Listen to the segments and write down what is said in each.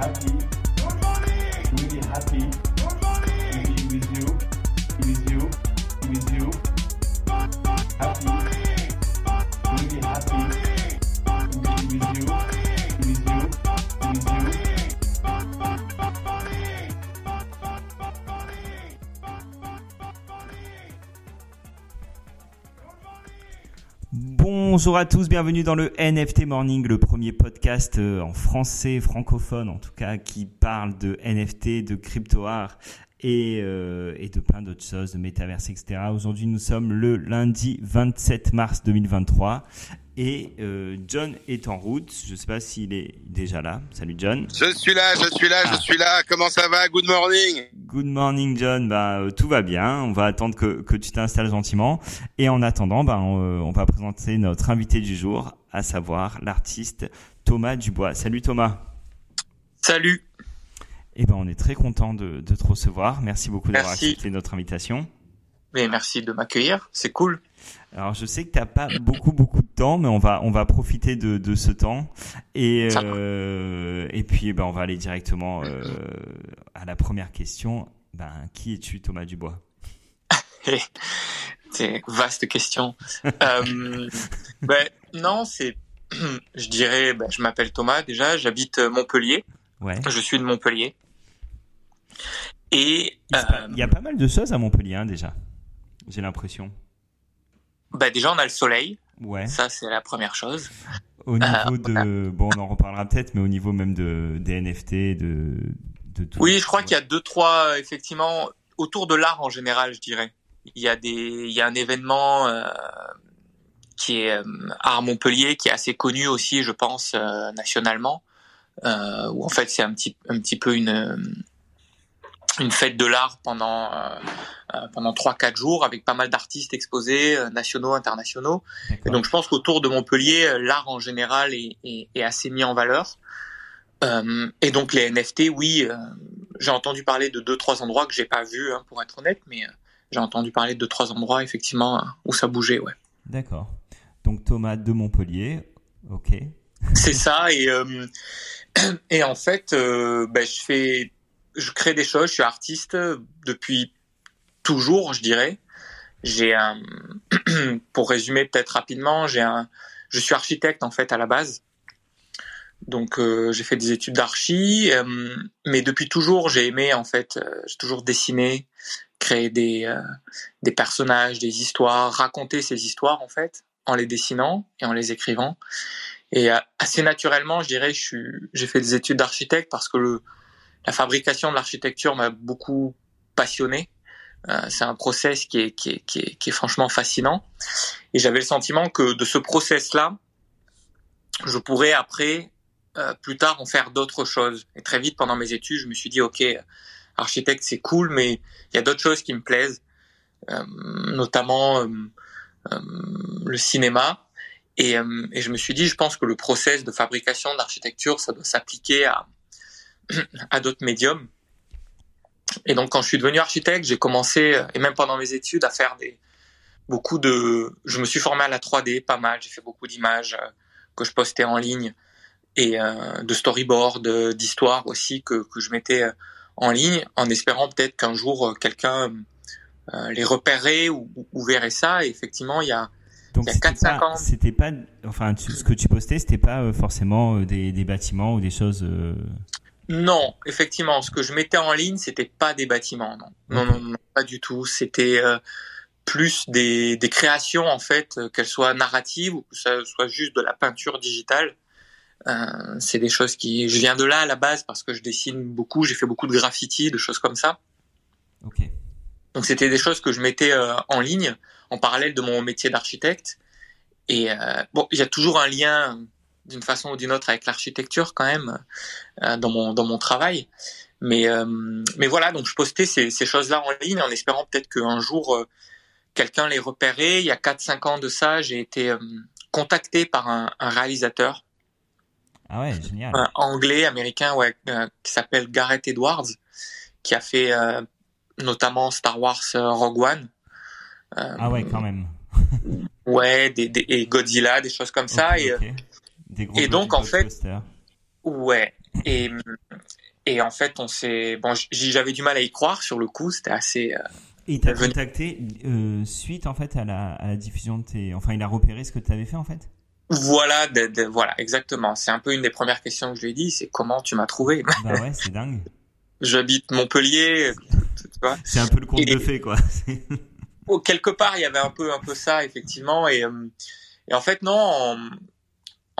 happy, Bonjour à tous, bienvenue dans le NFT Morning, le premier podcast euh, en français francophone en tout cas qui parle de NFT, de crypto art et, euh, et de plein d'autres choses, de métaverse, etc. Aujourd'hui nous sommes le lundi 27 mars 2023 et euh, John est en route. Je ne sais pas s'il est déjà là. Salut John. Je suis là, je suis là, je suis là. Comment ça va? Good morning. Good morning John. Bah euh, tout va bien. On va attendre que, que tu t'installes gentiment. Et en attendant, bah, on, euh, on va présenter notre invité du jour, à savoir l'artiste Thomas Dubois. Salut Thomas. Salut. Eh ben on est très content de, de te recevoir. Merci beaucoup d'avoir accepté notre invitation. Mais merci de m'accueillir, c'est cool. Alors je sais que t'as pas beaucoup beaucoup de temps, mais on va on va profiter de, de ce temps et euh, et puis ben on va aller directement euh, à la première question. Ben qui es-tu Thomas Dubois? C'est vaste question. euh, ben, non, c'est, je dirais, ben, je m'appelle Thomas déjà, j'habite euh, Montpellier, Ouais. je suis de Montpellier. Et euh, il y a pas mal de choses à Montpellier hein, déjà. J'ai l'impression. Ben, déjà on a le soleil, Ouais. ça c'est la première chose. Au niveau Euh, de bon, on en reparlera peut-être, mais au niveau même de des NFT, de de tout. Oui, je crois qu'il y a deux trois effectivement autour de l'art en général, je dirais. Il y a des, il y a un événement euh, qui est euh, Art Montpellier, qui est assez connu aussi, je pense, euh, nationalement, euh, où en fait c'est un petit, un petit peu une euh, une fête de l'art pendant euh, euh, pendant trois quatre jours avec pas mal d'artistes exposés euh, nationaux, internationaux. Et donc je pense qu'autour de Montpellier, euh, l'art en général est, est, est assez mis en valeur. Euh, et donc les NFT, oui, j'ai entendu parler de deux trois endroits que j'ai pas vus, hein, pour être honnête, mais j'ai entendu parler de deux trois endroits effectivement où ça bougeait, ouais. D'accord. Donc Thomas de Montpellier. Ok. C'est ça et et en fait, ben, je fais, je crée des choses, je suis artiste depuis toujours, je dirais. J'ai un, pour résumer peut-être rapidement, j'ai un, je suis architecte en fait à la base. Donc euh, j'ai fait des études d'archi, euh, mais depuis toujours j'ai aimé en fait, euh, j'ai toujours dessiné, créé des euh, des personnages, des histoires, raconter ces histoires en fait en les dessinant et en les écrivant. Et euh, assez naturellement, je dirais, je suis, j'ai fait des études d'architecte parce que le la fabrication de l'architecture m'a beaucoup passionné. Euh, c'est un process qui est, qui est, qui est, qui est franchement fascinant. Et j'avais le sentiment que de ce process-là, je pourrais après, euh, plus tard, en faire d'autres choses. Et très vite, pendant mes études, je me suis dit, OK, architecte, c'est cool, mais il y a d'autres choses qui me plaisent, euh, notamment euh, euh, le cinéma. Et, euh, et je me suis dit, je pense que le process de fabrication de l'architecture, ça doit s'appliquer à, à d'autres médiums. Et donc, quand je suis devenu architecte, j'ai commencé, euh, et même pendant mes études, à faire des beaucoup de. Je me suis formé à la 3D, pas mal. J'ai fait beaucoup d'images euh, que je postais en ligne et euh, de storyboard, euh, d'histoires aussi que que je mettais en ligne, en espérant peut-être qu'un jour quelqu'un euh, les repérerait ou, ou verrait ça. Et effectivement, il y a Donc Il y a c'était 4-5 pas, ans. c'était pas, enfin tu- ce que tu postais, c'était pas euh, forcément des, des bâtiments ou des choses. euh, Non, effectivement, ce que je mettais en ligne, c'était pas des bâtiments, non. Non, non, non, pas du tout. C'était euh, plus des, des créations, en fait, euh, qu'elles soient narratives ou que ça soit juste de la peinture digitale. Euh, c'est des choses qui... Je viens de là à la base parce que je dessine beaucoup, j'ai fait beaucoup de graffiti, de choses comme ça. Ok. Donc c'était des choses que je mettais euh, en ligne en parallèle de mon métier d'architecte. Et euh, bon, il y a toujours un lien d'une façon ou d'une autre avec l'architecture quand même euh, dans mon dans mon travail. Mais euh, mais voilà, donc je postais ces, ces choses-là en ligne en espérant peut-être qu'un jour euh, quelqu'un les repérait. Il y a 4-5 ans de ça, j'ai été euh, contacté par un, un réalisateur Ah ouais, génial. un anglais américain ouais, euh, qui s'appelle Gareth Edwards, qui a fait euh, notamment Star Wars euh, Rogue One. Euh, Ah ouais, quand même. Ouais, des, des, et Godzilla, des choses comme ça. Ok, Et, euh, ok. Des gros et donc, en fait- ouais. et et en fait, on s'est bon, j'avais du mal à y croire sur le coup. C'était assez. Euh, et il t'a contacté euh, suite en fait à la, à la diffusion de tes. Enfin, il a repéré ce que tu avais fait en fait? Voilà, de, voilà, exactement. C'est un peu une des premières questions que je lui ai dit, c'est comment tu m'as trouvé? Bah ouais, c'est dingue. J'habite Montpellier, C'est un peu le conte de fait, quoi. oh, quelque part, il y avait un peu, un peu ça, effectivement. Et, euh, et en fait, non,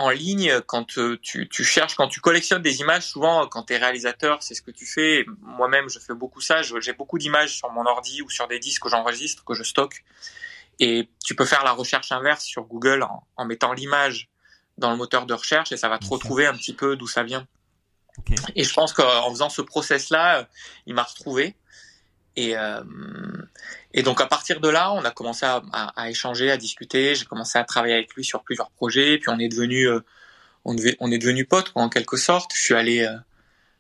en ligne, quand euh, tu, tu, cherches, quand tu collectionnes des images, souvent quand tu es réalisateur, c'est ce que tu fais. Moi-même, je fais beaucoup ça. J'ai beaucoup d'images sur mon ordi ou sur des disques que j'enregistre, que je stocke. Et tu peux faire la recherche inverse sur Google en, en mettant l'image dans le moteur de recherche et ça va te retrouver un petit peu d'où ça vient. Et je pense qu'en faisant ce process-là, il m'a retrouvé. Et, euh, et donc à partir de là, on a commencé à, à, à échanger, à discuter. J'ai commencé à travailler avec lui sur plusieurs projets. Puis on est devenu, euh, on, on est devenu potes en quelque sorte. Je suis allé euh,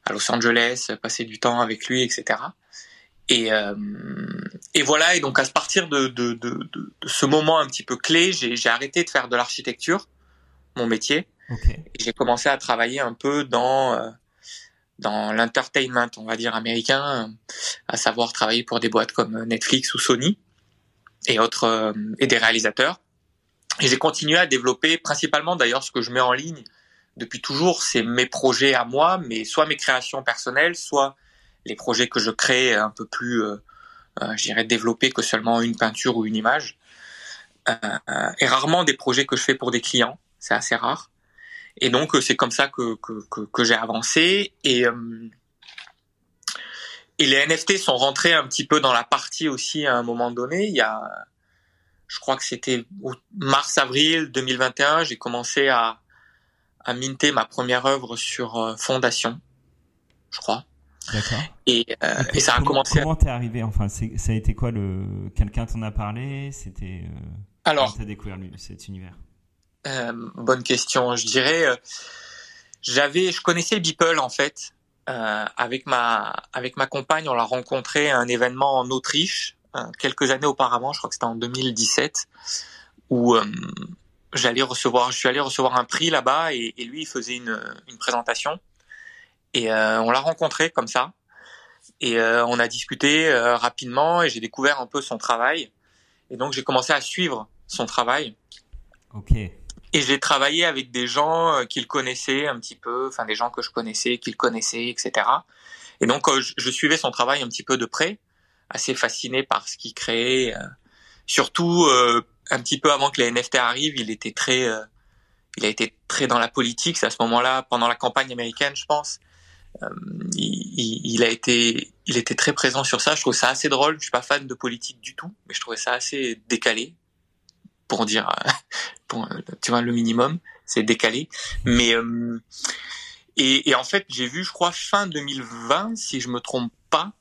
à Los Angeles, passer du temps avec lui, etc. Et, euh, et voilà. Et donc à partir de, de, de, de, ce moment un petit peu clé, j'ai arrêté de faire de l'architecture, mon métier. Okay. J'ai commencé à travailler un peu dans euh, dans l'entertainment, on va dire américain, à savoir travailler pour des boîtes comme Netflix ou Sony et autres euh, et des réalisateurs. Et j'ai continué à développer principalement d'ailleurs ce que je mets en ligne depuis toujours, c'est mes projets à moi, mais soit mes créations personnelles, soit les projets que je crée un peu plus, euh, euh je dirais, développés que seulement une peinture ou une image. Euh, euh, et rarement des projets que je fais pour des clients, c'est assez rare. Et donc c'est comme ça que, que, que, que j'ai avancé et euh, et les NFT sont rentrés un petit peu dans la partie aussi à un moment donné. Il y a, je crois que c'était mars-avril 2021, j'ai commencé à, à minter ma première œuvre sur euh, Fondation, je crois. D'accord. Et, euh, et, ça a commencé. Comment t'es arrivé Enfin, ça a été quoi le Quelqu'un t'en a parlé C'était. Euh... Alors. T'as découvert cet univers? euh, bonne question. Je dirais, euh, j'avais, je connaissais Beeple en fait. Euh, avec ma avec ma compagne, on l'a rencontré à un événement en Autriche euh, quelques années auparavant. Je crois que c'était en 2017 où euh, j'allais recevoir, je suis allé recevoir un prix là-bas et, et, lui il faisait une, une présentation et on l'a rencontré comme ça et on a discuté rapidement et j'ai découvert un peu son travail et donc j'ai commencé à suivre son travail. Ok. Et j'ai travaillé avec des gens euh, qu'il connaissait un petit peu, enfin des gens que je connaissais, qu'il connaissait, etc. Et donc euh, je, suivais son travail un petit peu de près, assez fasciné par ce qu'il créait. Euh, surtout un petit peu avant que les NFT arrivent, il était très, il a été très dans la politique. C'est à ce moment-là, pendant la campagne américaine, je pense. Il, il, a été, il était très présent sur ça. Je trouve ça assez drôle. Je suis pas fan de politique du tout, mais je trouvais ça assez décalé pour dire, pour, tu vois, le minimum, c'est décalé. Mais euh, et, en fait, j'ai vu, je crois, fin 2020, si je me trompe pas,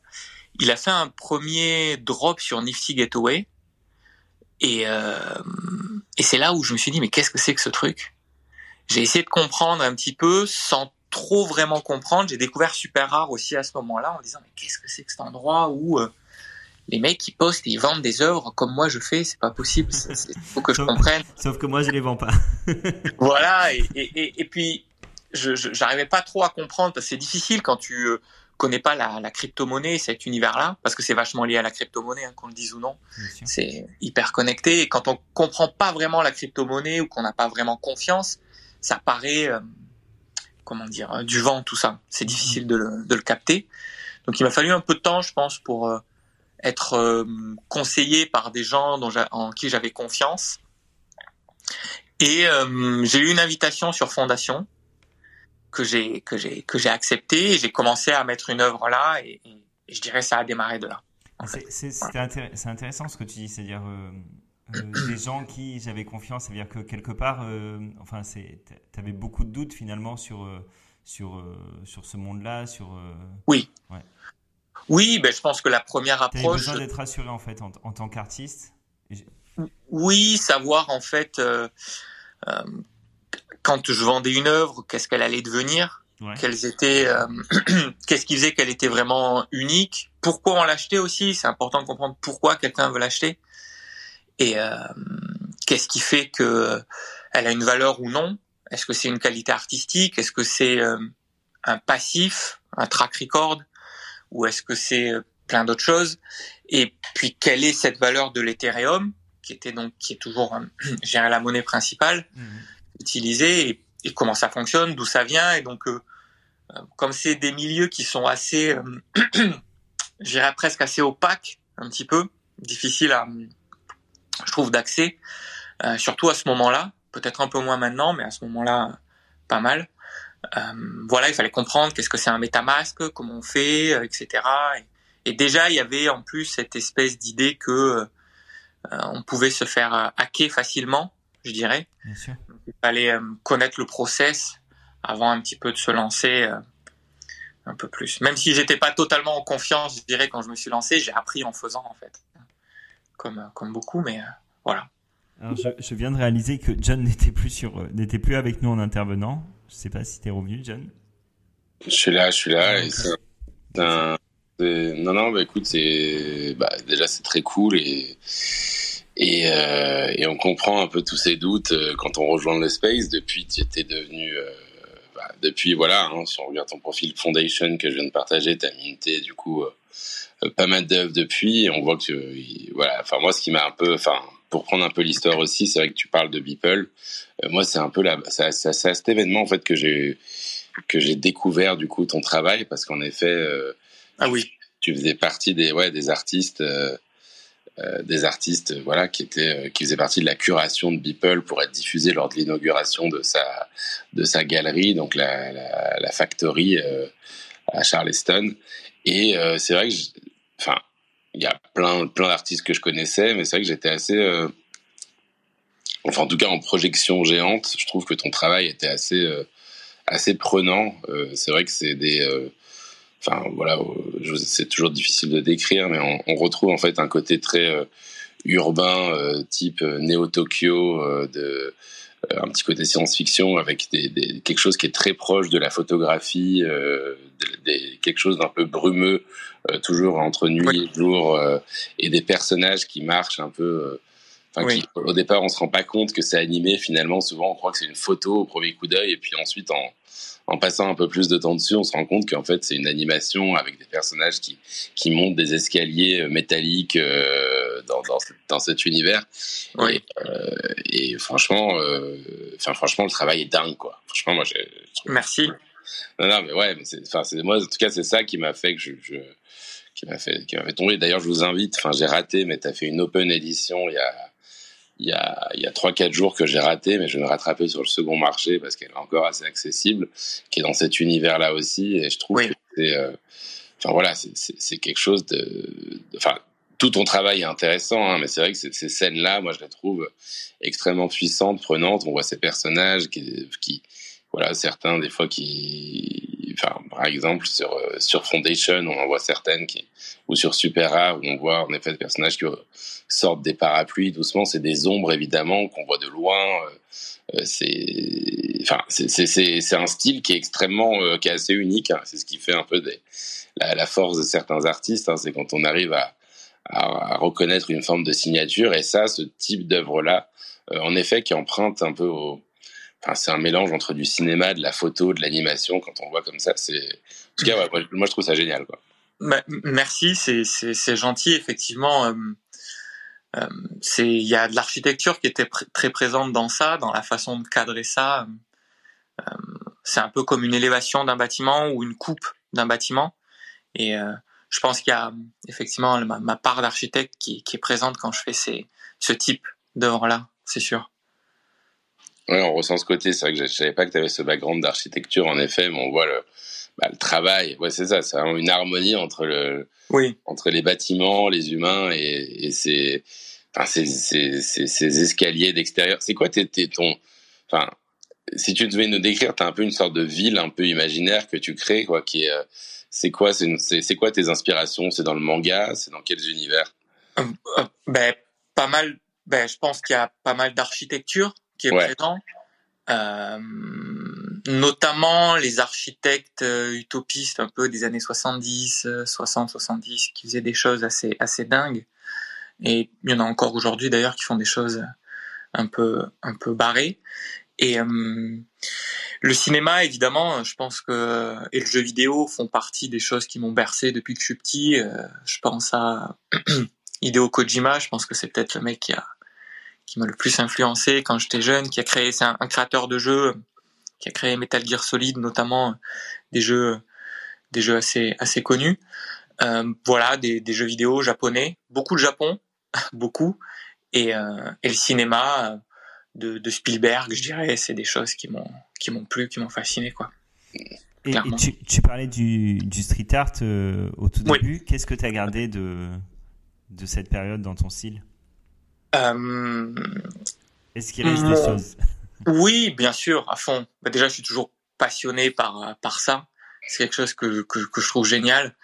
il a fait un premier drop sur Nifty Gateway. Et, euh, et c'est là où je me suis dit, mais qu'est-ce que c'est que ce truc? J'ai essayé de comprendre un petit peu sans trop vraiment comprendre. J'ai découvert Super Rare aussi à ce moment-là en disant, mais qu'est-ce que c'est que cet endroit où euh, les mecs qui postent et ils vendent des œuvres comme moi je fais, c'est pas possible. Il faut que je comprenne. Sauf que moi je les vends pas. voilà. Et, et, et, puis je j'arrivais pas trop à comprendre parce que c'est difficile quand tu euh, connais pas la, la crypto-monnaie, cet univers-là, parce que c'est vachement lié à la crypto-monnaie, hein, qu'on le dise ou non. C'est hyper connecté. Et quand on comprend pas vraiment la crypto-monnaie ou qu'on n'a pas vraiment confiance, ça paraît, euh, comment dire, euh, du vent, tout ça. C'est difficile de le, de le capter. Donc il m'a fallu un peu de temps, je pense, pour être euh, conseillé par des gens dont en qui j'avais confiance. Et euh, j'ai eu une invitation sur Fondation que j'ai que j'ai que j'ai accepté et j'ai commencé à mettre une œuvre là et, et, je dirais ça a démarré de là. C'est intéressant ce que tu dis, c'est-à-dire euh, des gens qui j'avais confiance, c'est-à-dire que quelque part, enfin, c'est, t'avais beaucoup de doutes finalement sur sur sur ce monde-là, sur. oui. Ouais. Oui, ben je pense que la première approche. T'as besoin d'être rassuré en fait en, en tant qu'artiste. Oui, savoir en fait euh, euh, quand je vendais une œuvre, qu'est-ce qu'elle allait devenir, ouais. quelles étaient, euh, qu'est-ce qui faisait qu'elle était vraiment unique, pourquoi on l'achetait aussi. C'est important de comprendre pourquoi quelqu'un veut l'acheter et euh, qu'est-ce qui fait que elle a une valeur ou non. Est-ce que c'est une qualité artistique Est-ce que c'est un passif, un track record, ou est-ce que c'est plein d'autres choses? Et puis quelle est cette valeur de l'Ethereum, qui était donc qui est toujours gérer la monnaie principale mmh. utilisée, et, et, comment ça fonctionne, d'où ça vient, et donc comme c'est des milieux qui sont assez, je dirais presque assez opaques, un petit peu difficile à, je trouve, d'accès, euh, surtout à ce moment-là. Peut-être un peu moins maintenant, mais à ce moment-là, pas mal. Euh, voilà, il fallait comprendre qu'est-ce que c'est un MetaMask, comment on fait, euh, etc. Et, et, déjà, il y avait en plus cette espèce d'idée que euh, on pouvait se faire hacker facilement, je dirais. Bien sûr. il fallait connaître le process avant un petit peu de se lancer un peu plus. Même si j'étais pas totalement en confiance, je dirais, quand je me suis lancé, j'ai appris en faisant, en fait. Comme, comme beaucoup, mais voilà. Alors je, je, viens de réaliser que John n'était plus sur, n'était plus avec nous en intervenant. Je sais pas si t'es revenu, John. Je suis là, je suis là. Et c'est un, non, non, bah écoute, c'est, bah, déjà c'est très cool et et, euh, et on comprend un peu tous ces doutes euh, quand on rejoint le space. Depuis, tu étais devenu, euh, bah, depuis voilà, hein, si on regarde ton profil Foundation que je viens de partager, t'as minté du coup euh, pas mal d'œuvres depuis. Et on voit que voilà, enfin moi ce qui m'a un peu, enfin pour prendre un peu l'histoire aussi, c'est vrai que tu parles de Beeple. Euh, moi, c'est un peu là, c'est à cet événement en fait que j'ai que j'ai découvert du coup ton travail parce qu'en effet, euh, ah oui, tu faisais partie des ouais des artistes. Euh, des artistes voilà qui étaient qui faisaient partie de la curation de Beeple pour être diffusé lors de l'inauguration de sa de sa galerie donc la la, la factory à Charleston et c'est vrai que enfin il y a plein plein d'artistes que je connaissais, mais c'est vrai que j'étais assez, euh... enfin en tout cas en projection géante, je trouve que ton travail était assez euh, assez prenant. Euh, c'est vrai que c'est des, enfin voilà, c'est toujours difficile de décrire, mais on, on, retrouve en fait un côté très urbain, type néo Tokyo de un petit côté science-fiction avec des, des, quelque chose qui est très proche de la photographie, euh, des, quelque chose d'un peu brumeux, euh, toujours entre nuit oui. et jour, euh, et des personnages qui marchent un peu. Enfin, oui. qui, au départ, on se rend pas compte que c'est animé. Finalement, souvent, on croit que c'est une photo au premier coup d'œil, et puis ensuite, en, en passant un peu plus de temps dessus, on se rend compte qu'en fait, c'est une animation avec des personnages qui, qui montent des escaliers métalliques euh, dans, cet univers. Oui. Et, euh, et franchement, euh, enfin, franchement, le travail est dingue, quoi. Franchement, moi, j'ai. Merci. Non, non, mais ouais, mais c'est, enfin, c'est moi, en tout cas, c'est ça qui m'a fait que je, je qui m'a fait, qui m'a fait tomber. D'ailleurs, je vous invite. Enfin, j'ai raté, mais t'as fait une open édition il y a il y a, il y a 3-4 jours que j'ai raté, mais je vais me rattraper sur le second marché parce qu'elle est encore assez accessible, qui est dans cet univers-là aussi. Et je trouve oui. que c'est, euh, enfin voilà, c'est, c'est, c'est quelque chose de, enfin, tout ton travail est intéressant, hein, mais c'est vrai que ces, ces scènes-là, moi, je les trouve extrêmement puissantes, prenantes. On voit ces personnages qui, qui voilà, certains des fois qui, enfin, par exemple sur sur Foundation, on en voit certaines qui, ou sur Super Rare où on voit en effet des personnages qui sortent des parapluies doucement. C'est des ombres évidemment qu'on voit de loin. Euh, c'est, enfin, c'est c'est c'est un style qui est extrêmement, euh, qui est assez unique. Hein. C'est ce qui fait un peu des, la, la force de certains artistes. Hein. C'est quand on arrive à, à, reconnaître une forme de signature et ça, ce type d'œuvre là, euh, en effet, qui emprunte un peu au Enfin, c'est un mélange entre du cinéma, de la photo, de l'animation. Quand on voit comme ça, c'est. En tout cas, moi, je trouve ça génial, quoi. Bah, merci, c'est gentil, effectivement. Euh, euh, il y a de l'architecture qui était très présente dans ça, dans la façon de cadrer ça. C'est un peu comme une élévation d'un bâtiment ou une coupe d'un bâtiment. Et je pense qu'il y a effectivement ma, ma part d'architecte qui, qui, est présente quand je fais ces, ce type d'œuvre-là, c'est sûr. Ouais, on ressent ce côté. C'est vrai que je savais pas que tu avais ce background d'architecture, en effet, mais on voit le, bah, le travail. Ouais, c'est ça. C'est vraiment une harmonie entre le, oui. entre les bâtiments, les humains et, et ces, enfin, ces, ces, escaliers d'extérieur. C'est quoi ton, enfin, si tu devais nous décrire, t'as un peu une sorte de ville un peu imaginaire que tu crées, quoi, qui est, c'est quoi, c'est, quoi tes inspirations? C'est dans le manga? C'est dans quels univers? Euh, euh, Ben, pas mal. Ben, je pense qu'il y a pas mal d'architecture qui est Ouais. présent. Euh, notamment les architectes euh, utopistes un peu des années 70, euh, 60, 70, qui faisaient des choses assez, assez dingues. Et il y en a encore aujourd'hui d'ailleurs qui font des choses un peu, un peu barrées. Et le cinéma, évidemment, je pense que et le jeu vidéo font partie des choses qui m'ont bercé depuis que je suis petit. Euh, je pense à Hideo Kojima. Je pense que c'est peut-être le mec qui a qui m'a le plus influencé quand j'étais jeune, qui a créé, c'est un, créateur de jeux qui a créé Metal Gear Solid, notamment des jeux des jeux assez assez connus. Euh, voilà, des, des jeux vidéo japonais, beaucoup de Japon, beaucoup, et, euh, et le cinéma euh, de, de, Spielberg, je dirais, c'est des choses qui m'ont qui m'ont plu, qui m'ont fasciné, quoi. Et, tu, tu, parlais du, du street art euh, au tout début. Qu'est-ce que tu as gardé de, de cette période dans ton style? Euh, Est-ce qu'il reste des choses? Oui, bien sûr, à fond. Bah, déjà, je suis toujours passionné par, par ça. C'est quelque chose que, que, que, je trouve génial.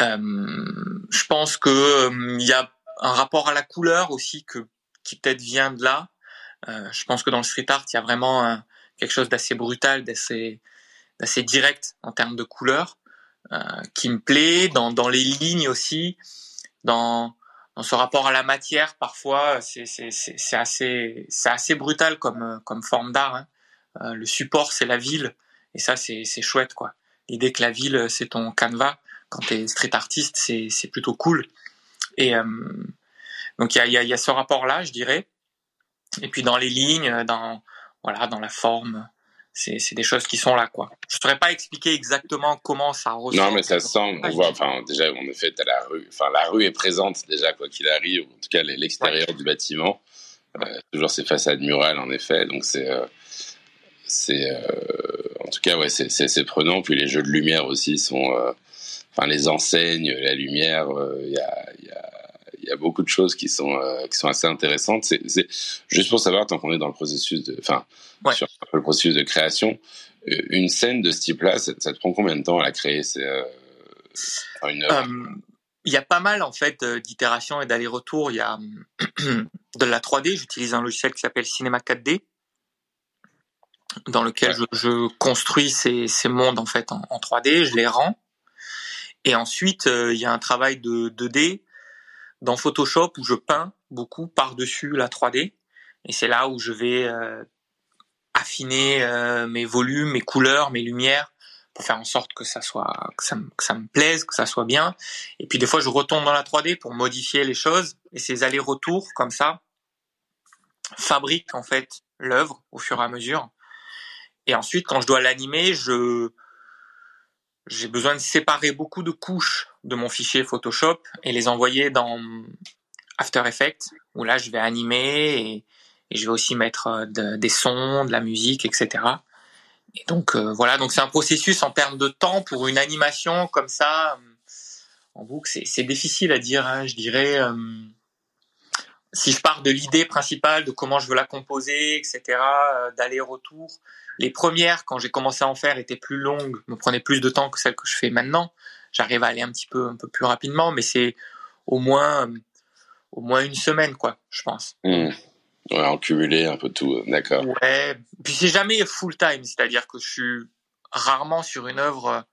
Euh, je pense que il y a un rapport à la couleur aussi que qui peut-être vient de là. Euh, je pense que dans le street art, il y a vraiment quelque chose d'assez brutal, d'assez direct en termes de couleur, euh, qui me plaît. Dans, les lignes aussi, dans ce rapport à la matière, parfois c'est assez brutal comme forme d'art. Hein. Euh, le support c'est la ville et ça c'est chouette quoi. L'idée que la ville c'est ton canevas quand t'es street artiste c'est plutôt cool. Et euh, donc il y a ce rapport-là, je dirais. Et puis dans les lignes, dans voilà, dans la forme, c'est des choses qui sont là, quoi. Je saurais pas expliquer exactement comment ça ressort. Non, mais ça sent. On voit, enfin, déjà, en effet, t'as la rue. Enfin, la rue est présente déjà, quoi qu'il arrive. En tout cas, l'extérieur du bâtiment. Euh, toujours ces façades murales, en effet. Donc c'est, euh, euh, en tout cas, ouais, c'est prenant. Puis les jeux de lumière aussi sont, enfin, les enseignes, la lumière. Il y a, y a il y a beaucoup de choses qui sont euh, qui sont assez intéressantes. C'est juste pour savoir tant qu'on est dans le processus de, enfin, sur le processus de création, euh, une scène de ce type-là, ça, te prend combien de temps à la créer? C'est euh, une heure? il y a pas mal en fait d'itérations et d'allers-retours. Il y a de la 3D. J'utilise un logiciel qui s'appelle Cinema 4D dans lequel je, je, construis ces, ces mondes en fait en, en 3D, je les rends. Et ensuite, il y a un travail de 2D dans Photoshop où je peins beaucoup par-dessus la 3D. Et c'est là où je vais euh, affiner euh, mes volumes, mes couleurs, mes lumières pour faire en sorte que ça soit que ça, me, que ça me plaise, que ça soit bien. Et puis des fois je retombe dans la 3D pour modifier les choses et ces allers-retours comme ça fabriquent en fait l'œuvre au fur et à mesure. Et ensuite quand je dois l'animer, je j'ai besoin de séparer beaucoup de couches de mon fichier Photoshop et les envoyer dans After Effects, où là je vais animer et, je vais aussi mettre euh, des sons, de la musique, etc. Et donc euh, voilà, donc c'est un processus en termes de temps pour une animation comme ça en boucle, c'est difficile à dire. Hein, je dirais euh, si je pars de l'idée principale de comment je veux la composer, etc., d'aller-retour, les premières, quand j'ai commencé à en faire, étaient plus longues, me prenaient plus de temps que celles que je fais maintenant. J'arrive à aller un petit peu, un peu plus rapidement, mais c'est au moins, au moins une semaine, quoi, je pense. Mmh. Ouais, en cumulé un peu tout, d'accord. Ouais. Puis c'est jamais full time, c'est-à-dire que je suis rarement sur une œuvre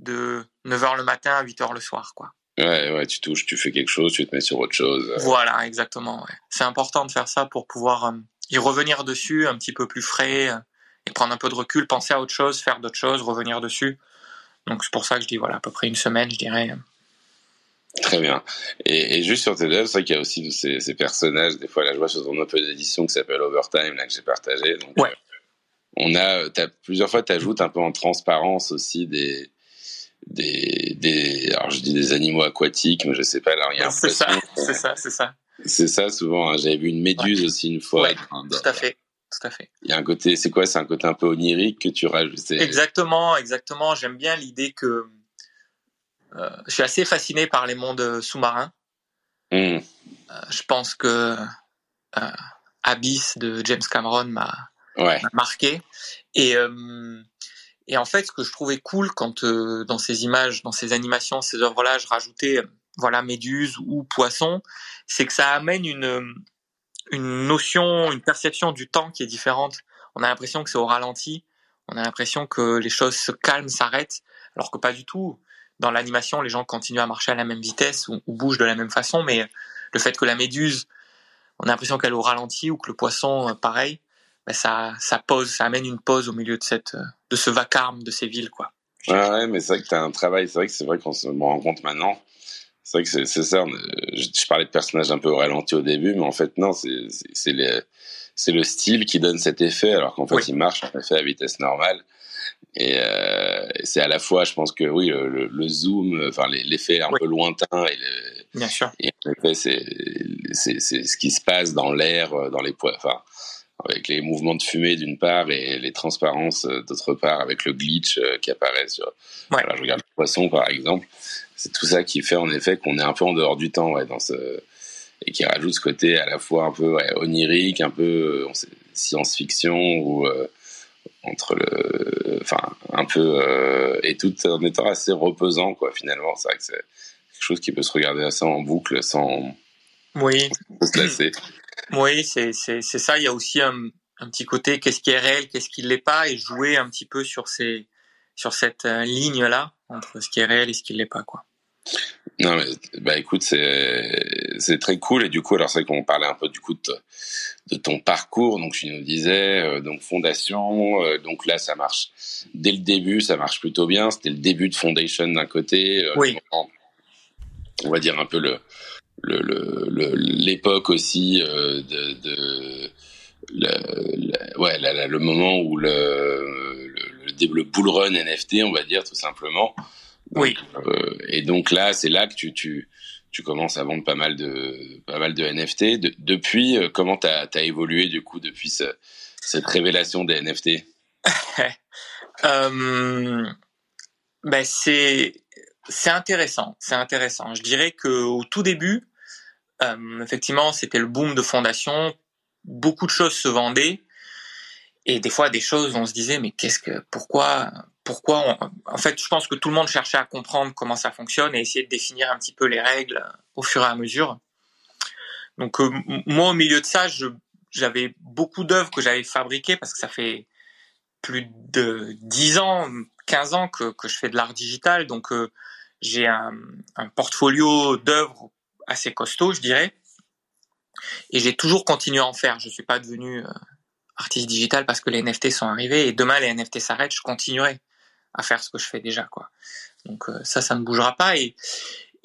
de 9h le matin à 8h le soir, quoi. Ouais, ouais, tu touches, tu fais quelque chose, tu te mets sur autre chose. Voilà, exactement. Ouais. C'est important de faire ça pour pouvoir euh, y revenir dessus un petit peu plus frais, euh, et prendre un peu de recul, penser à autre chose, faire d'autres choses, revenir dessus. Donc c'est pour ça que je dis voilà à peu près une semaine, je dirais. Très bien. Et, et juste sur tes œuvres, c'est vrai qu'il y a aussi ces, ces, personnages. Des fois, là, je vois sur ton open d'édition qui s'appelle Overtime, là que j'ai partagé. Donc, ouais. Euh, on a, as, plusieurs fois, tu ajoutes un peu en transparence aussi des, des, des, alors je dis des animaux aquatiques, mais je sais pas, là, a C'est ça, c'est ça, c'est ça. C'est ça, souvent. Hein. J'avais vu une méduse ouais. aussi une fois. Ouais, tout à fait tout à fait. Il y a un côté, c'est quoi? C'est un côté un peu onirique que tu rajoutes Exactement, exactement. J'aime bien l'idée que euh, je suis assez fasciné par les mondes sous-marins. Mmh. Euh, je pense que euh, Abyss de James Cameron m'a ouais. marqué. Et, euh, et en fait, ce que je trouvais cool quand euh, dans ces images, dans ces animations, ces œuvres-là, je rajoutais voilà méduse ou poisson, c'est que ça amène une une notion, une perception du temps qui est différente. On a l'impression que c'est au ralenti, on a l'impression que les choses se calment, s'arrêtent, alors que pas du tout. Dans l'animation, les gens continuent à marcher à la même vitesse ou, ou, bougent de la même façon, mais le fait que la méduse, on a l'impression qu'elle est au ralenti ou que le poisson, pareil, ben, ça, ça pose, ça amène une pause au milieu de cette, de ce vacarme de ces villes, quoi. ouais, mais c'est vrai que tu as un travail, c'est vrai que c'est vrai qu'on se rend compte maintenant. C'est vrai que c'est ça. Je, je, parlais de personnages un peu ralentis au début, mais en fait, non, c'est le style qui donne cet effet, alors qu'en fait, il marche en effet à vitesse normale. Et euh, c'est à la fois, je pense que oui, le, le zoom, enfin l'effet un peu lointain et, le, Bien sûr. et en effet, c'est ce qui se passe dans l'air, dans les poids, enfin avec les mouvements de fumée d'une part et les transparences euh, d'autre part, avec le glitch euh, qui apparaît sur. Ouais. Voilà, je regarde le poisson par exemple. C'est tout ça qui fait en effet qu'on est un peu en dehors du temps, ouais, dans ce et qui rajoute ce côté à la fois un peu ouais, onirique, un peu science-fiction ou euh, entre le, enfin un peu euh, et tout en étant assez reposant quoi finalement. C'est vrai que c'est quelque chose qui peut se regarder assez en boucle sans, oui. se lasser. Oui, c'est c'est c'est ça. Il y a aussi un, un petit côté qu'est-ce qui est réel, qu'est-ce qui l'est pas, et jouer un petit peu sur ces sur cette ligne là entre ce qui est réel et ce qui l'est pas quoi. Non mais bah écoute c'est c'est très cool et du coup alors c'est qu'on parlait un peu du coup de, de, ton parcours donc tu nous disais euh, donc fondation euh, donc là ça marche dès le début ça marche plutôt bien c'était le début de fondation d'un côté euh, oui. on va dire un peu le l'époque aussi de, de le, ouais la, le moment où le, le, le bull run NFT on va dire tout simplement oui. Euh, et donc là, c'est là que tu, tu, tu commences à vendre pas mal de, pas mal de NFT. De, depuis, euh, comment tu as, évolué du coup depuis ce, cette révélation des NFT euh, ben c'est c'est intéressant, c'est intéressant. Je dirais que au tout début, euh, effectivement, c'était le boom de fondation. Beaucoup de choses se vendaient. Et des fois des choses on se disait mais qu'est-ce que pourquoi pourquoi en fait je pense que tout le monde cherchait à comprendre comment ça fonctionne et essayer de définir un petit peu les règles au fur et à mesure. Donc euh, moi au milieu de ça j'avais beaucoup d'œuvres que j'avais fabriquées parce que ça fait plus de 10 ans 15 ans que, je fais de l'art digital. Donc euh, j'ai un, un, portfolio d'œuvres assez costaud je dirais. Et j'ai toujours continué à en faire. Je suis pas devenu euh, artiste digital parce que les NFT sont arrivés. Et demain les NFT s'arrêtent, je continuerai à faire ce que je fais déjà quoi. Donc euh, ça ça ne bougera pas. Et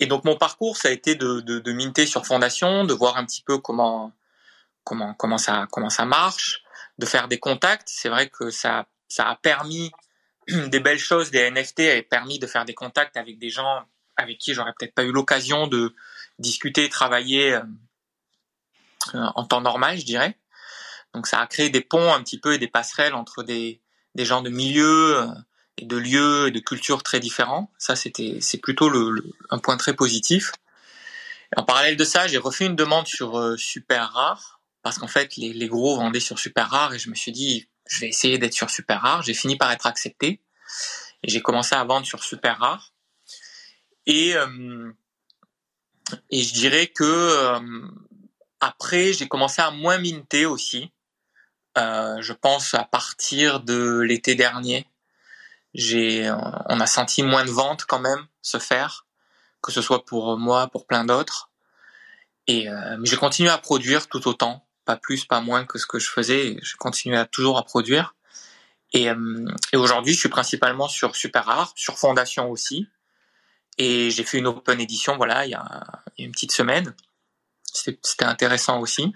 donc mon parcours ça a été de minter sur fondation, de voir un petit peu comment comment comment ça comment ça marche, de faire des contacts, c'est vrai que ça ça a permis des belles choses, des NFT a permis de faire des contacts avec des gens avec qui j'aurais peut-être pas eu l'occasion de discuter, travailler euh, en temps normal, je dirais. Donc ça a créé des ponts un petit peu et des passerelles entre des, des gens de milieux euh, et de lieux et de cultures très différents. Ça, c'était c'est plutôt le, un point très positif. en parallèle de ça, j'ai refait une demande sur euh, Super Rare parce qu'en fait, les, les gros vendaient sur Super Rare et je me suis dit, je vais essayer d'être sur Super Rare. J'ai fini par être accepté et j'ai commencé à vendre sur Super Rare. Et euh, et je dirais que après, j'ai commencé à moins minter aussi. Euh, je pense à partir de l'été dernier, j'ai, on a senti moins de ventes quand même se faire, que ce soit pour moi, pour plein d'autres. Et euh, j'ai continué à produire tout autant, pas plus, pas moins que ce que je faisais. Je continuais à toujours à produire. Et, euh, et aujourd'hui, je suis principalement sur Super Rare, sur Fondation aussi. Et j'ai fait une open édition, voilà, il y a, une petite semaine. C'était intéressant aussi.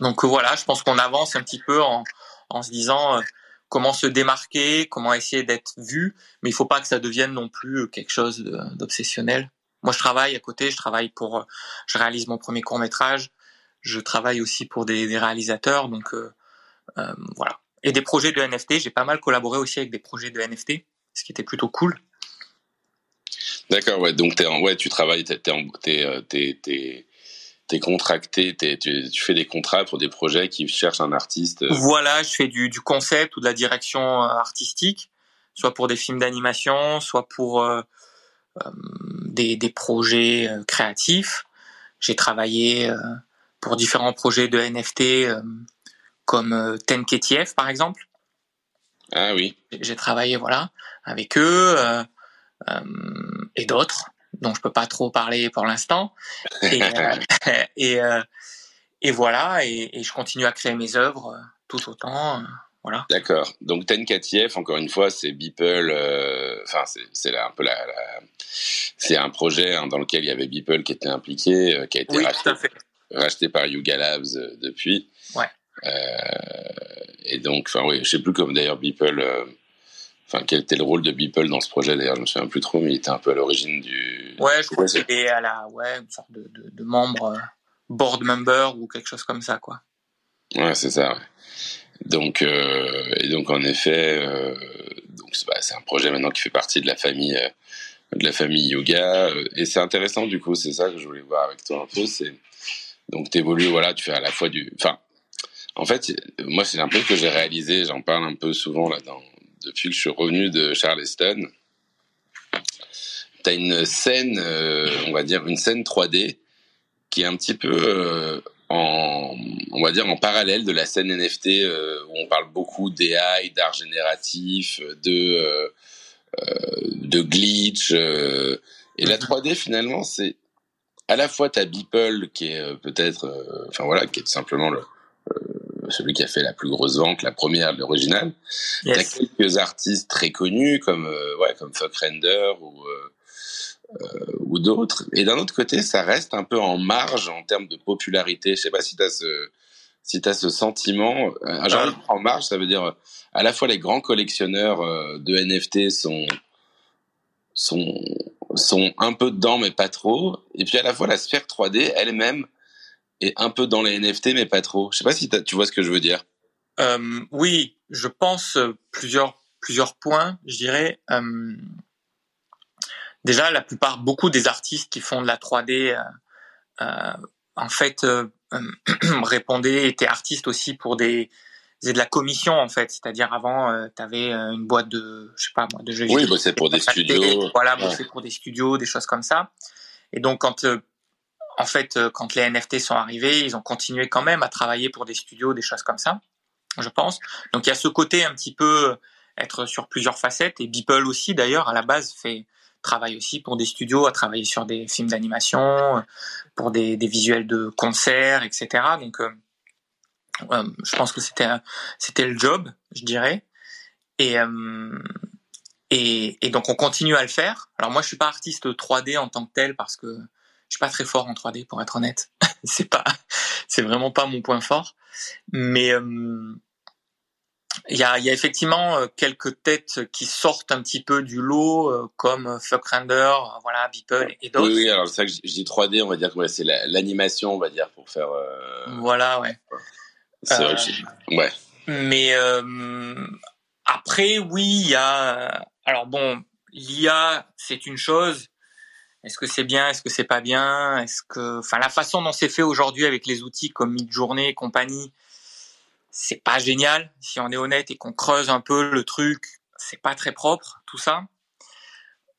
Donc euh, voilà, je pense qu'on avance un petit peu en, en se disant euh, comment se démarquer, comment essayer d'être vu, mais il faut pas que ça devienne non plus euh, quelque chose d'obsessionnel. Moi, je travaille à côté, je travaille pour, je réalise mon premier court métrage, je travaille aussi pour des, des réalisateurs, donc euh, euh, voilà. Et des projets de NFT, j'ai pas mal collaboré aussi avec des projets de NFT, ce qui était plutôt cool. D'accord, ouais. Donc en, ouais, tu travailles, t'es, t'es, t'es contracté, tu, tu, fais des contrats pour des projets qui cherchent un artiste. Euh. Voilà, je fais du, du concept ou de la direction euh, artistique, soit pour des films d'animation, soit pour euh, euh des, des, projets créatifs. J'ai travaillé euh, pour différents projets de NFT comme Tenketiev par exemple. Ah oui. J'ai travaillé voilà avec eux et d'autres dont je peux pas trop parler pour l'instant. Et, euh, et, euh, et voilà, et, et, je continue à créer mes œuvres euh, tout autant. Euh, voilà. D'accord. Donc Tenkatiev, encore une fois, c'est Beeple. Enfin, c'est un peu la, c'est un projet hein, dans lequel il y avait Beeple qui était impliqué, qui a été racheté, racheté, par Yuga Labs depuis. Ouais. et donc, enfin oui, je sais plus comme d'ailleurs Beeple Enfin, quel était le rôle de Beeple dans ce projet d'ailleurs Je me souviens plus trop, mais il était un peu à l'origine du. Ouais, je crois qu'il était à la, ouais, une sorte de, de, de, membre, euh, board member ou quelque chose comme ça, quoi. Ouais, c'est ça. Ouais. Donc, euh, et donc en effet, euh, donc bah, c'est un projet maintenant qui fait partie de la famille, de la famille Yoga, et c'est intéressant du coup. C'est ça que je voulais voir avec toi un peu. C'est donc t'évolues, voilà, tu fais à la fois du, enfin, en fait, moi c'est un peu que j'ai réalisé. J'en parle un peu souvent là dans depuis que je suis revenu de Charleston. Tu as une scène, euh, on va dire une scène 3D qui est un petit peu euh, en, on va dire en parallèle de la scène NFT euh, où on parle beaucoup d'AI, d'art génératif, de de glitch. et la 3D finalement, c'est à la fois ta Beeple qui est peut-être, enfin voilà, qui est simplement le, celui qui a fait la plus grosse vente, la première, l'original. Il y a quelques artistes très connus comme euh, ouais comme Fuck Render ou euh, euh, ou d'autres. Et d'un autre côté, ça reste un peu en marge en termes de popularité. Je sais pas si tu as ce si ce sentiment, un genre en marge, ça veut dire à la fois les grands collectionneurs de NFT sont sont sont un peu dedans mais pas trop et puis à la fois la sphère 3D elle-même et un peu dans les NFT, mais pas trop. Je sais pas si tu vois ce que je veux dire. Euh, oui, je pense euh, plusieurs plusieurs points. Je dirais euh, déjà la plupart, beaucoup des artistes qui font de la 3D, euh, en fait, répondaient étaient artistes aussi pour des faisaient de la commission en fait, c'est-à-dire avant tu avais une boîte de je sais pas moi de jeux vidéo. Oui, c'est pour des studios. Voilà, bosser pour des studios, des choses comme ça. Et donc quand en fait, euh, quand les NFT sont arrivés, ils ont continué quand même à travailler pour des studios, des choses comme ça, je pense. Donc il y a ce côté un petit peu euh, être sur plusieurs facettes et Beeple aussi d'ailleurs à la base fait travaille aussi pour des studios, à travailler sur des films d'animation, euh, pour des, des, visuels de concerts, etc. Donc euh, je pense que c'était c'était le job, je dirais. Et, euh, et, et donc on continue à le faire. Alors moi je suis pas artiste 3D en tant que tel parce que suis pas très fort en 3D pour être honnête. c'est pas, c'est vraiment pas mon point fort. Mais euh, il y, a, y, a, effectivement euh, quelques têtes qui sortent un petit peu du lot, euh, comme Fuckrender, voilà, Beeple et d'autres. Oui, oui, alors c'est ça que je, dis 3D, on va dire que ouais, c'est l'animation, on va dire, pour faire. Voilà, ouais. C'est vrai ouais. Mais après, oui, il y a. Alors bon, l'IA, c'est une chose. Est-ce que c'est bien? Est-ce que c'est pas bien? Est-ce que, enfin, la façon dont c'est fait aujourd'hui avec les outils comme Midjourney et compagnie, c'est pas génial. Si on est honnête et qu'on creuse un peu le truc, c'est pas très propre tout ça.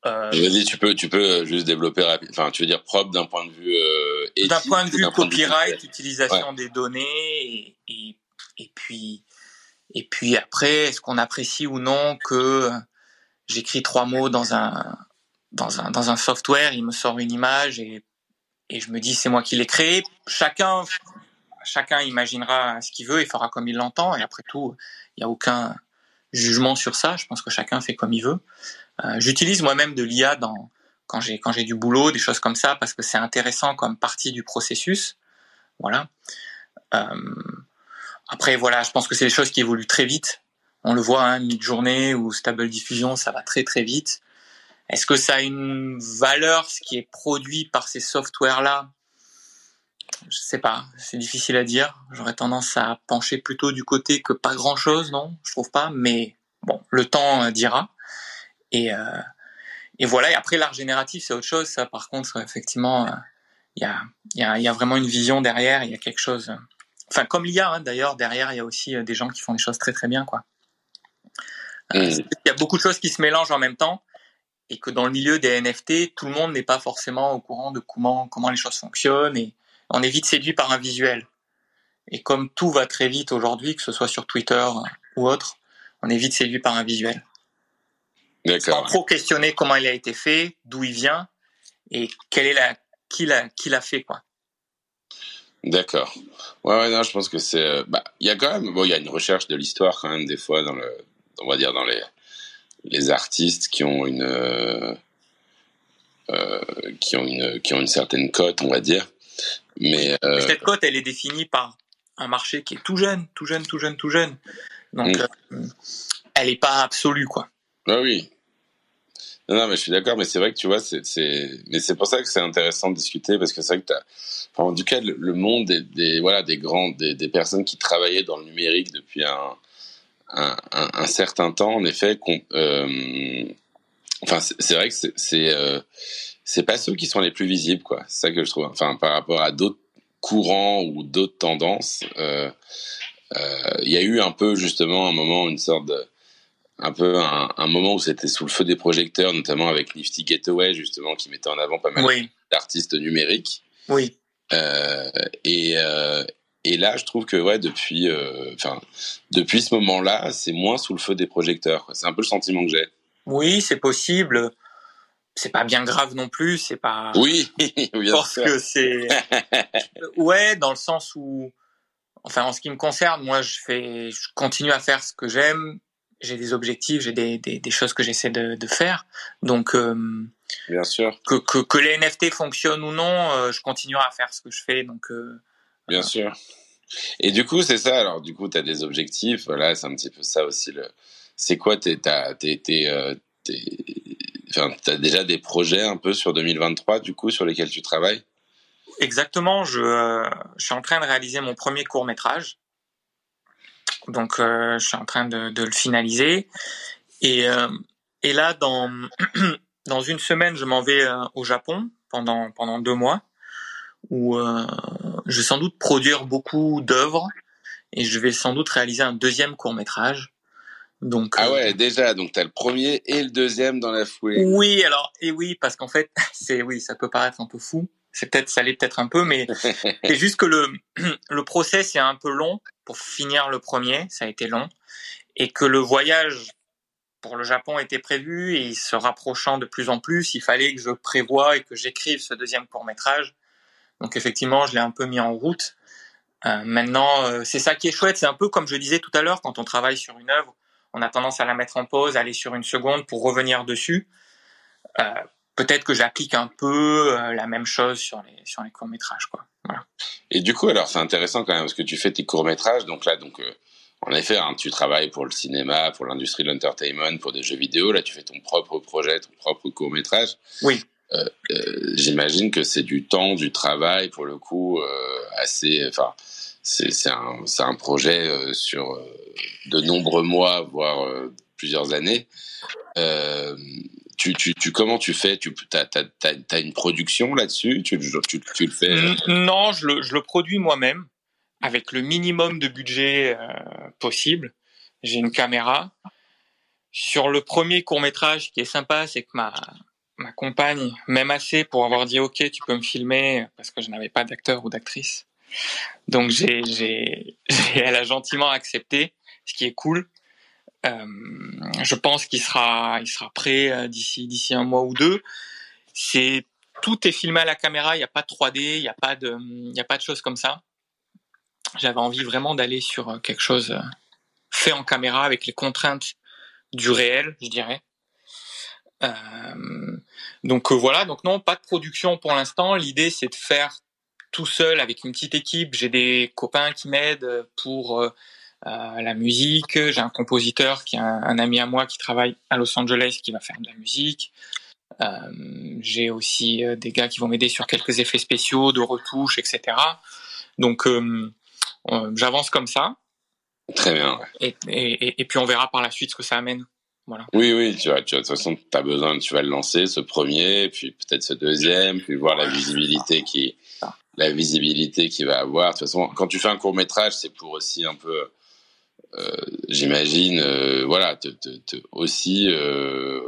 Euh... Vas-y, tu peux, tu peux juste développer rapide. Enfin, tu veux dire propre d'un point de vue euh, éthique, D'un point de vue copyright, utilisation des données et, et, et puis et puis après, est-ce qu'on apprécie ou non que j'écris trois mots dans un dans un, dans un software, il me sort une image et, et je me dis c'est moi qui l'ai créé. Chacun, chacun imaginera ce qu'il veut et fera comme il l'entend. Et après tout, il n'y a aucun jugement sur ça. Je pense que chacun fait comme il veut. Euh, J'utilise moi-même de l'IA dans quand j'ai quand j'ai du boulot, des choses comme ça, parce que c'est intéressant comme partie du processus. Voilà. Euh, après, voilà, je pense que c'est des choses qui évoluent très vite. On le voit, hein, mid-journée ou stable diffusion, ça va très très vite. Est-ce que ça a une valeur, ce qui est produit par ces softwares-là? Je sais pas, c'est difficile à dire. J'aurais tendance à pencher plutôt du côté que pas grand-chose, non? Je trouve pas, mais bon, le temps euh, dira. Et, euh, et voilà, et après l'art génératif, c'est autre chose. Ça, par contre, effectivement, euh, il y, a, y, a, y a vraiment une vision derrière, il y a quelque chose... Enfin, comme l'IA, hein, d'ailleurs, derrière, il y a aussi des gens qui font des choses très très bien, quoi. Mmh. Il y a beaucoup de choses qui se mélangent en même temps et que dans le milieu des NFT, tout le monde n'est pas forcément au courant de comment comment les choses fonctionnent et on est vite séduit par un visuel. Et comme tout va très vite aujourd'hui, que ce soit sur Twitter ou autre, on est vite séduit par un visuel. Sans trop questionner comment il a été fait, d'où il vient et quelle est la qui l'a qui l'a fait quoi. D'accord. Ouais, ouais, non, je pense que c'est. Bah, il y a quand même, bon, il y a une recherche de l'histoire quand même des fois dans le, on va dire dans les les artistes qui ont une euh, qui ont une qui ont une certaine cote, on va dire. Mais euh, cette cote, elle est définie par un marché qui est tout jeune, tout jeune, tout jeune, tout jeune. Donc, mm. euh, elle n'est pas absolue, quoi. Ah oui. Non, non, mais je suis d'accord, mais c'est vrai que tu vois, c'est, mais c'est pour ça que c'est intéressant de discuter parce que c'est vrai que t'as, enfin, en tout cas, le, monde des, des, voilà, des grands, des, des, personnes qui travaillaient dans le numérique depuis un, un, un, certain temps, en effet, qu'on, euh, enfin, c'est, vrai que c'est, c'est, euh, c'est pas ceux qui sont les plus visibles, quoi. C'est ça que je trouve. Enfin, par rapport à d'autres courants ou d'autres tendances, euh, euh, il y a eu un peu justement un moment, une sorte de un peu un, moment où c'était sous le feu des projecteurs, notamment avec Nifty Gateway, justement, qui mettait en avant pas mal d'artistes numériques. Oui. Euh, et, euh, et là, je trouve que ouais, depuis, euh, enfin, depuis ce moment-là, c'est moins sous le feu des projecteurs. C'est un peu le sentiment que j'ai. Oui, c'est possible. C'est pas bien grave non plus. C'est pas. Oui, bien parce que c'est. ouais, dans le sens où, enfin, en ce qui me concerne, moi, je fais, je continue à faire ce que j'aime j'ai des objectifs, j'ai des, des, des, choses que j'essaie de, de, faire. Donc, euh, bien sûr. Que, que, que, les NFT fonctionnent ou non, euh, je continuerai à faire ce que je fais. Donc, euh, bien sûr. Et du coup, c'est ça. Alors, du coup, tu as des objectifs. Voilà, c'est un petit peu ça aussi. Le... C'est quoi t'es, t'as, t'es, t'es, euh, enfin, as déjà des projets un peu sur 2023, du coup, sur lesquels tu travailles? Exactement. Je, je suis en train de réaliser mon premier court métrage donc, euh, je suis en train de, de le finaliser. Et, euh, et là, dans, dans une semaine, je m'en vais euh, au Japon pendant, pendant deux mois, où je vais sans doute produire beaucoup d'œuvres et je vais sans doute réaliser un deuxième court métrage. Donc, ah ouais, déjà, donc tu as le premier et le deuxième dans la foulée. Oui, alors, et oui, parce qu'en fait, c'est oui, ça peut paraître un peu fou. C'est peut-être, ça l'est peut-être un peu, mais c'est juste que le, le process est un peu long pour finir le premier, ça a été long, et que le voyage pour le Japon était prévu et se rapprochant de plus en plus, il fallait que je prévoie et que j'écrive ce deuxième court métrage. Donc effectivement, je l'ai un peu mis en route. Euh, maintenant, euh, c'est ça qui est chouette. C'est un peu comme je disais tout à l'heure, quand on travaille sur une œuvre, on a tendance à la mettre en pause, aller sur une seconde pour revenir dessus. Euh, Peut-être que j'applique un peu la même chose sur les sur les courts métrages, quoi. Voilà. Et du coup, alors c'est intéressant quand même parce que tu fais tes courts métrages, donc là, donc en effet, hein, tu travailles pour le cinéma, pour l'industrie de l'entertainment, pour des jeux vidéo. Là, tu fais ton propre projet, ton propre court métrage. Oui. Euh, euh, J'imagine que c'est du temps, du travail, pour le coup, euh, assez. Enfin, c'est un, un projet sur de nombreux mois, voire plusieurs années. Tu, tu, tu, comment tu fais? Tu as, as, as, une production là-dessus? Tu, le fais Non, je le, je le produis moi-même avec le minimum de budget euh, possible. J'ai une caméra. Sur le premier court métrage, qui est sympa, c'est que ma ma compagne m'aime assez pour avoir dit ok, tu peux me filmer parce que je n'avais pas d'acteur ou d'actrice. Donc j'ai, j'ai, elle a gentiment accepté, ce qui est cool. Euh, je pense qu'il sera, il sera prêt euh, d'ici d'ici un mois ou deux. C'est tout est filmé à la caméra, il n'y a pas de 3D, il n'y a pas de, il y a pas de choses comme ça. J'avais envie vraiment d'aller sur euh, quelque chose fait en caméra avec les contraintes du réel, je dirais. Donc voilà, donc non, pas de production pour l'instant. L'idée c'est de faire tout seul avec une petite équipe. J'ai des copains qui m'aident pour euh, la musique. J'ai un compositeur qui est un, ami à moi qui travaille à Los Angeles qui va faire de la musique. Euh, j'ai aussi des gars qui vont m'aider sur quelques effets spéciaux, de retouches, etc. Donc euh, j'avance comme ça. Très bien. Et, et, et, puis on verra par la suite ce que ça amène. Voilà. Oui, oui, tu vois, tu vois, de toute façon, tu as besoin, tu vas le lancer, ce premier, puis peut-être ce deuxième, puis voir la visibilité qui, la visibilité qu'il va avoir. De toute façon, quand tu fais un court métrage, c'est pour aussi un peu, euh, j'imagine, euh, voilà, te, te, te aussi euh,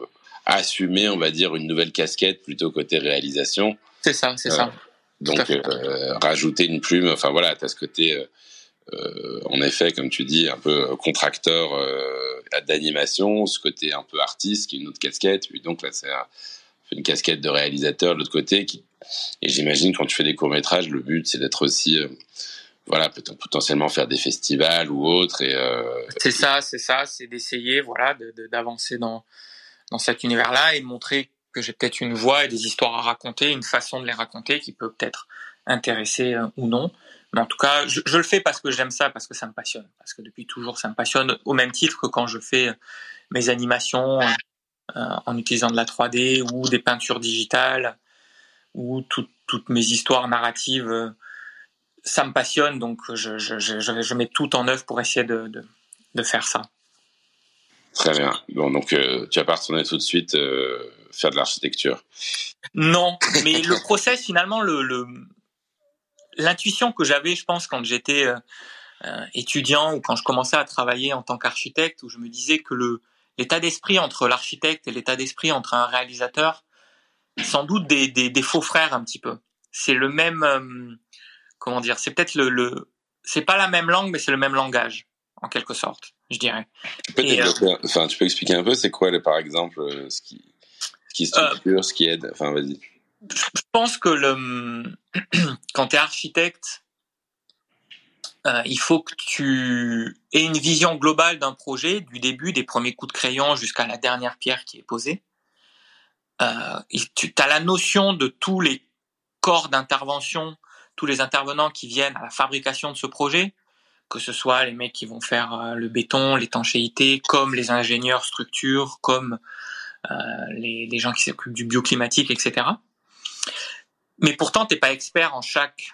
assumer, on va dire, une nouvelle casquette plutôt côté réalisation. C'est ça, c'est ça. Donc, rajouter une plume, enfin voilà, tu as ce côté euh, en effet, comme tu dis, un peu contracteur euh, d'animation, ce côté un peu artiste, qui est une autre casquette. donc là, c'est une casquette de réalisateur de l'autre côté. Et j'imagine quand tu fais des courts métrages, le but c'est d'être aussi, voilà, peut potentiellement faire des festivals ou autres. Et c'est ça, c'est ça, c'est d'essayer, voilà, d'avancer dans dans cet univers-là et montrer que j'ai peut-être une voix et des histoires à raconter, une façon de les raconter qui peut peut-être intéresser ou non. Mais en tout cas, je, je le fais parce que j'aime ça, parce que ça me passionne. Parce que depuis toujours, ça me passionne au même titre que quand je fais mes animations euh, en utilisant de la 3D ou des peintures digitales ou tout, toutes mes histoires narratives. Euh, ça me passionne, donc je, je, je, je, mets tout en œuvre pour essayer de, de, de faire ça. Très bien. Bon, donc euh, tu vas pas retourner tout de suite euh, faire de l'architecture? Non, mais le process finalement, le, le l'intuition que j'avais, je pense, quand j'étais euh, euh, étudiant ou quand je commençais à travailler en tant qu'architecte, où je me disais que le l'état d'esprit entre l'architecte et l'état d'esprit entre un réalisateur, sans doute des, des, des, faux frères un petit peu. C'est le même, euh, comment dire, c'est peut-être le, le c'est pas la même langue, mais c'est le même langage en quelque sorte, je dirais. Tu peux, enfin, tu peux expliquer un peu, c'est quoi, par exemple, ce qui, ce qui structure, ce qui aide, enfin, vas-y je pense que le, quand tu es architecte, euh, il faut que tu aies une vision globale d'un projet, du début, des premiers coups de crayon jusqu'à la dernière pierre qui est posée. Euh, tu as la notion de tous les corps d'intervention, tous les intervenants qui viennent à la fabrication de ce projet, que ce soit les mecs qui vont faire euh, le béton, l'étanchéité, comme les ingénieurs structures, comme les, gens qui s'occupent du bioclimatique, etc. Mais pourtant, t'es pas expert en chaque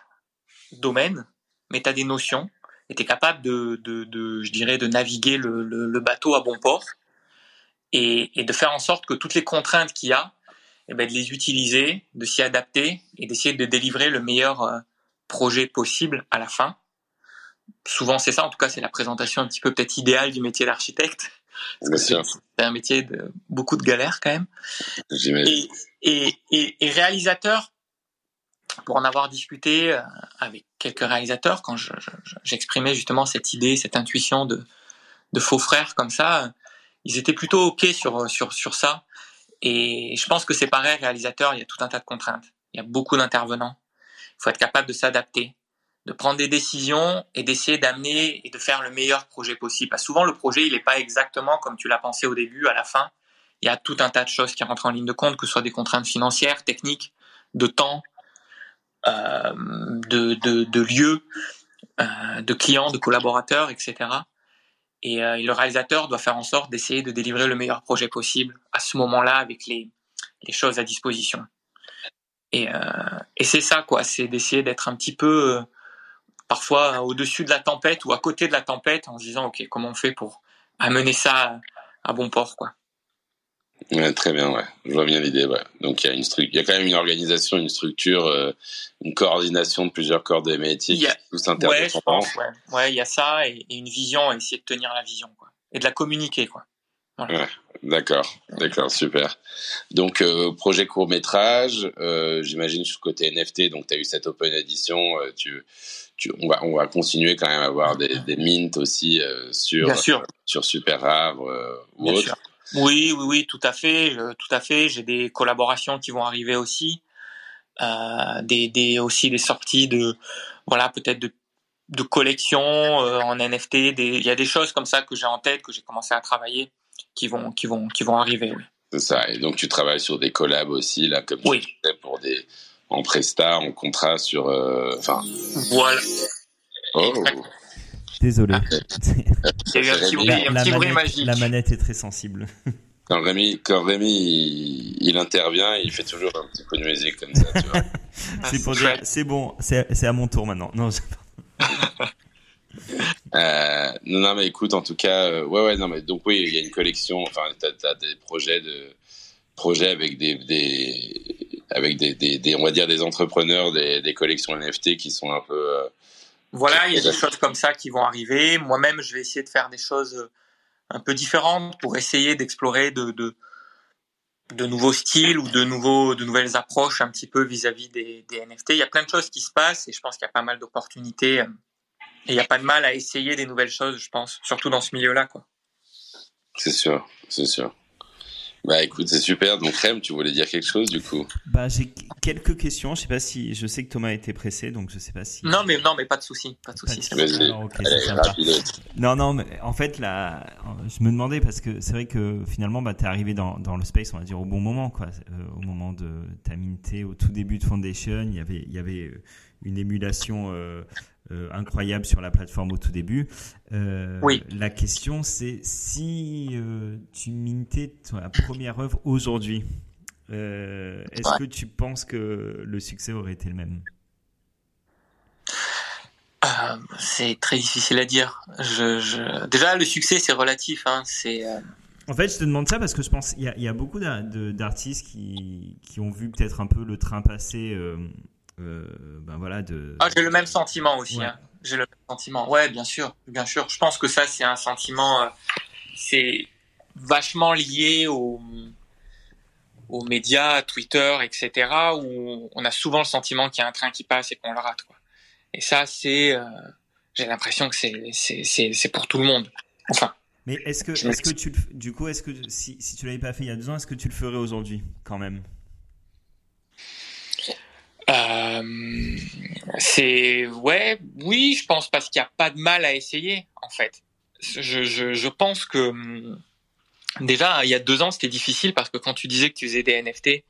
domaine, mais tu as des notions et tu es capable de, de, de, je dirais, de naviguer le, le, le bateau à bon port et, et, de faire en sorte que toutes les contraintes qu'il y a, eh ben, de les utiliser, de s'y adapter et d'essayer de délivrer le meilleur euh, projet possible à la fin. Souvent, c'est ça. En tout cas, c'est la présentation un petit peu peut-être idéale du métier d'architecte. C'est un métier de beaucoup de galères quand même. Et, et, et, réalisateur, pour en avoir discuté euh, avec quelques réalisateurs, quand j'exprimais je, justement cette idée, cette intuition de, de faux frères comme ça, ils étaient plutôt ok sur sur sur ça. Et je pense que c'est pareil, réalisateur, il y a tout un tas de contraintes, il y a beaucoup d'intervenants. Il faut être capable de s'adapter, de prendre des décisions et d'essayer d'amener et de faire le meilleur projet possible. Parce souvent, le projet, il n'est pas exactement comme tu l'as pensé au début, à la fin. Il y a tout un tas de choses qui rentrent en ligne de compte, que ce soit des contraintes financières, techniques, de temps, euh, de, de, de lieux, euh, de clients, de collaborateurs, etc. Et, euh, et, le réalisateur doit faire en sorte d'essayer de délivrer le meilleur projet possible à ce moment-là avec les, les choses à disposition. Et, euh, et c'est ça, quoi. C'est d'essayer d'être un petit peu parfois au-dessus de la tempête ou à côté de la tempête en se disant ok comment on fait pour amener ça à, bon port quoi. Ouais, très bien, ouais. Je vois bien l'idée, ouais. Donc il y a une il y a quand même une organisation, une structure, euh, une coordination de plusieurs corps de métiers qui tous interdépendants. Ouais, ouais, il y a ça et, et, une vision, essayer de tenir la vision, quoi, et de la communiquer, quoi. Ouais, d'accord, d'accord, super. Donc euh, projet court métrage, euh, j'imagine sur le côté NFT, donc tu as eu cette open edition, euh, tu, tu, on va on va continuer quand même à avoir des, des mints aussi sur sur super rare ou autre. Sûr. Oui, oui, oui, tout à fait, tout à fait. J'ai des collaborations qui vont arriver aussi, des, des aussi des sorties de voilà peut-être de de collections en NFT. Des, il y a des choses comme ça que j'ai en tête que j'ai commencé à travailler qui vont, qui vont, qui vont arriver. Oui. C'est ça. Et donc tu travailles sur des collabs aussi là, comme oui. tu disais, pour des en presta, en contrat sur. Euh, enfin. voilà. Oh. Désolé. Il y a eu un petit bruit, un petit bruit magique. La manette est très sensible. Quand Rémi, quand Rémi il, il, intervient, il fait toujours un petit peu de musique comme ça, tu vois. c'est pour dire, c'est bon, c'est à mon tour maintenant. Non, Euh, non, non, mais écoute, en tout cas, euh, ouais, ouais, non, mais donc oui, il y a une collection. Enfin, t'as as des projets de projets avec des, des avec des, des, des, on va dire des entrepreneurs, des, des collections NFT qui sont un peu. Euh, voilà, il y a des choses comme ça qui vont arriver. Moi-même, je vais essayer de faire des choses un peu différentes pour essayer d'explorer de, de de nouveaux styles ou de nouveaux de nouvelles approches un petit peu vis-à-vis -vis des, des NFT. Il y a plein de choses qui se passent et je pense qu'il y a pas mal d'opportunités et il n'y a pas de mal à essayer des nouvelles choses, je pense, surtout dans ce milieu-là, quoi. C'est sûr, c'est sûr. Bah écoute, c'est super. Donc Rem, tu voulais dire quelque chose du coup? Bah j'ai quelques questions. Je sais pas si je sais que Thomas été pressé, donc je sais pas si. Non mais non mais pas de souci, pas de souci. Non non mais en fait là, je me demandais parce que c'est vrai que finalement bah t'es arrivé dans dans le space, on va dire au bon moment quoi, euh, au moment de ta minté, au tout début de Foundation, il y avait il y avait euh, une émulation. Euh, euh, incroyable sur la plateforme au tout début. Euh, oui. La question, c'est si euh, tu mintais ta première œuvre aujourd'hui, euh, est-ce que tu penses que le succès aurait été le même? Euh, C'est très difficile à dire. Je, je... Déjà, le succès, c'est relatif. Hein. C'est en fait, je te demande ça parce que je pense qu'il y, y, a beaucoup d'artistes qui, qui ont vu peut-être un peu le train passer euh, euh, ben voilà de. Ah, j'ai le même sentiment aussi. Hein. J'ai le même sentiment. Ouais, bien sûr, bien sûr. Je pense que ça, c'est un sentiment, euh, c'est vachement lié aux aux médias, Twitter, etc., où on a souvent le sentiment qu'il y a un train qui passe et qu'on le rate. Quoi. Et ça, c'est, euh, j'ai l'impression que c'est, c'est, c'est, c'est pour tout le monde. Enfin. Mais est-ce que, est-ce que tu, du coup, est-ce que si, si tu l'avais pas fait il y a deux ans, est-ce que tu le ferais aujourd'hui, quand même? Euh, c'est ouais, oui, je pense parce qu'il n'y a pas de mal à essayer en fait. Je, je, je pense que hum, déjà il y a deux ans c'était difficile parce que quand tu disais que tu faisais des NFT,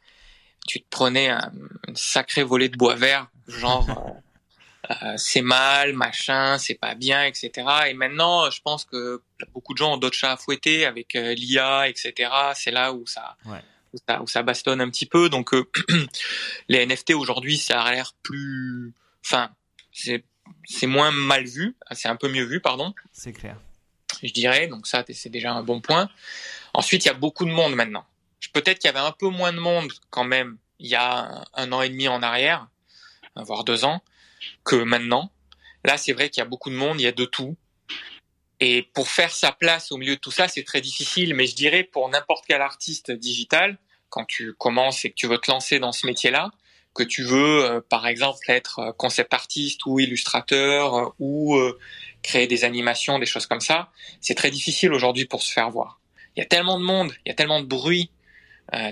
tu te prenais un, sacré volet de bois vert, genre euh, euh, c'est mal, machin, c'est pas bien, etc. Et maintenant, je pense que beaucoup de gens ont d'autres chats à fouetter avec euh, l'IA, etc. C'est là où ça, ouais où ça, où ça bastonne un petit peu. Donc euh, les NFT aujourd'hui, ça a l'air plus, enfin, c'est c'est moins mal vu, c'est un peu mieux vu, pardon. C'est clair. Je dirais, donc ça c'est déjà un bon point. Ensuite, il y a beaucoup de monde maintenant. Peut-être qu'il y avait un peu moins de monde quand même il y a un an et demi en arrière, voire deux ans, que maintenant. Là, c'est vrai qu'il y a beaucoup de monde, il y a de tout. Et pour faire sa place au milieu de tout ça, c'est très difficile. Mais je dirais pour n'importe quel artiste digital, quand tu commences et que tu veux te lancer dans ce métier-là, que tu veux, euh, par exemple, être euh, concept artiste ou illustrateur euh, ou créer des animations, des choses comme ça, c'est très difficile aujourd'hui pour se faire voir. Il y a tellement de monde, il y a tellement de bruit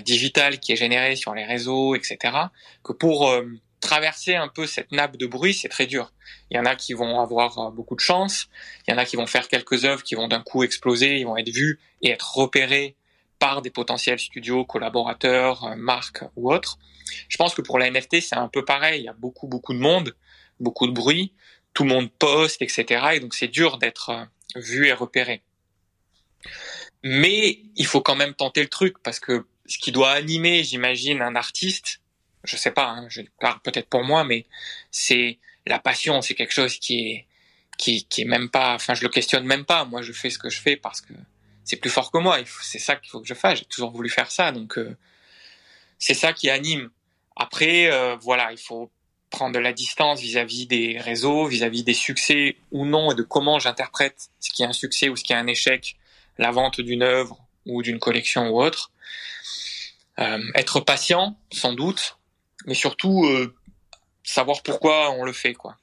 digital qui est généré sur les réseaux, etc., que pour traverser un peu cette nappe de bruit, c'est très dur. Il y en a qui vont avoir beaucoup de chance, il y en a qui vont faire quelques œuvres qui vont d'un coup exploser, ils vont être vus et être repérés par des potentiels studios, collaborateurs, euh, marques ou autres. Je pense que pour la NFT, c'est un peu pareil. Il y a beaucoup, beaucoup de monde, beaucoup de bruit, tout le monde poste, etc. Et donc c'est dur d'être euh, vu et repéré. Mais il faut quand même tenter le truc parce que ce qui doit animer, j'imagine, un artiste, je sais pas, hein, peut-être pour moi, mais c'est la passion, c'est quelque chose qui est qui est même pas, enfin je le questionne même pas. Moi, je fais ce que je fais parce que c'est plus fort que moi. C'est ça qu'il faut que je fasse. J'ai toujours voulu faire ça, donc euh, c'est ça qui anime. Après, euh, voilà, il faut prendre de la distance vis-à-vis des réseaux, vis-à-vis des succès ou non, et de comment j'interprète ce qui est un succès ou ce qui est un échec, la vente d'une œuvre ou d'une collection ou autre. Euh, être patient, sans doute, mais surtout savoir pourquoi on le fait, quoi.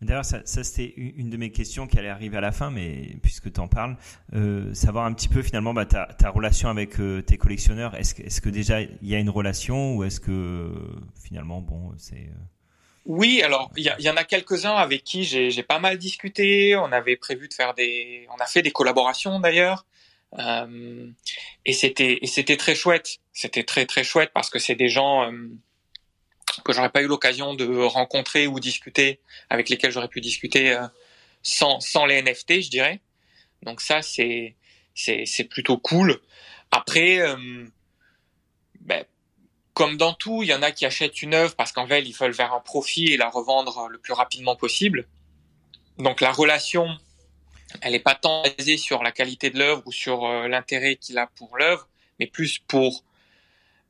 D'ailleurs, ça, ça c'était une de mes questions qui allait arriver à la fin, mais puisque tu en parles, euh, savoir un petit peu finalement bah, ta, ta relation avec euh, tes collectionneurs. Est-ce que, est que déjà il y a une relation ou est-ce que finalement, bon, c'est. Euh, oui, alors il y, y, en a quelques-uns avec qui j'ai pas mal discuté. On avait prévu de faire des, on a fait des collaborations d'ailleurs, euh, et c'était et c'était très chouette. C'était très très chouette parce que c'est des gens euh, que j'aurais pas eu l'occasion de rencontrer ou discuter, avec lesquels j'aurais pu discuter euh, sans, sans les NFT, je dirais. Donc ça, c'est c'est plutôt cool. Après, euh, ben, comme dans tout, il y en a qui achètent une œuvre parce qu'en fait, ils veulent faire un profit et la revendre le plus rapidement possible. Donc la relation, elle n'est pas tant basée sur la qualité de l'œuvre ou sur euh, l'intérêt qu'il a pour l'œuvre, mais plus pour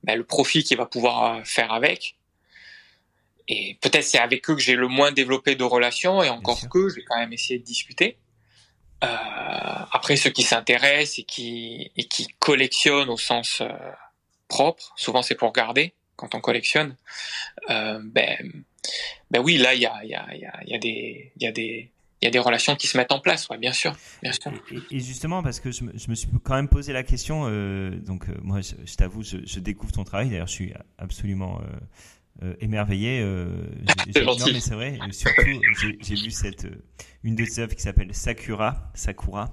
ben, le profit qu'il va pouvoir faire avec et peut-être c'est avec eux que j'ai le moins développé de relations et encore que j'ai quand même essayé de discuter. Euh, après ceux qui s'intéressent et qui et qui collectionnent au sens euh, propre, souvent c'est pour garder quand on collectionne. Euh, ben ben oui là il y a il y a il y a, y a des il y a des il y a des relations qui se mettent en place, ouais, bien sûr, bien sûr. Et, justement, parce que je me, je me, suis quand même posé la question, euh, donc euh, moi, je, je t'avoue, je, je, découvre ton travail. D'ailleurs, je suis absolument euh, euh émerveillé. Euh, non, mais c'est vrai. Surtout, j'ai vu cette une de ces œuvres qui s'appelle Sakura, Sakura.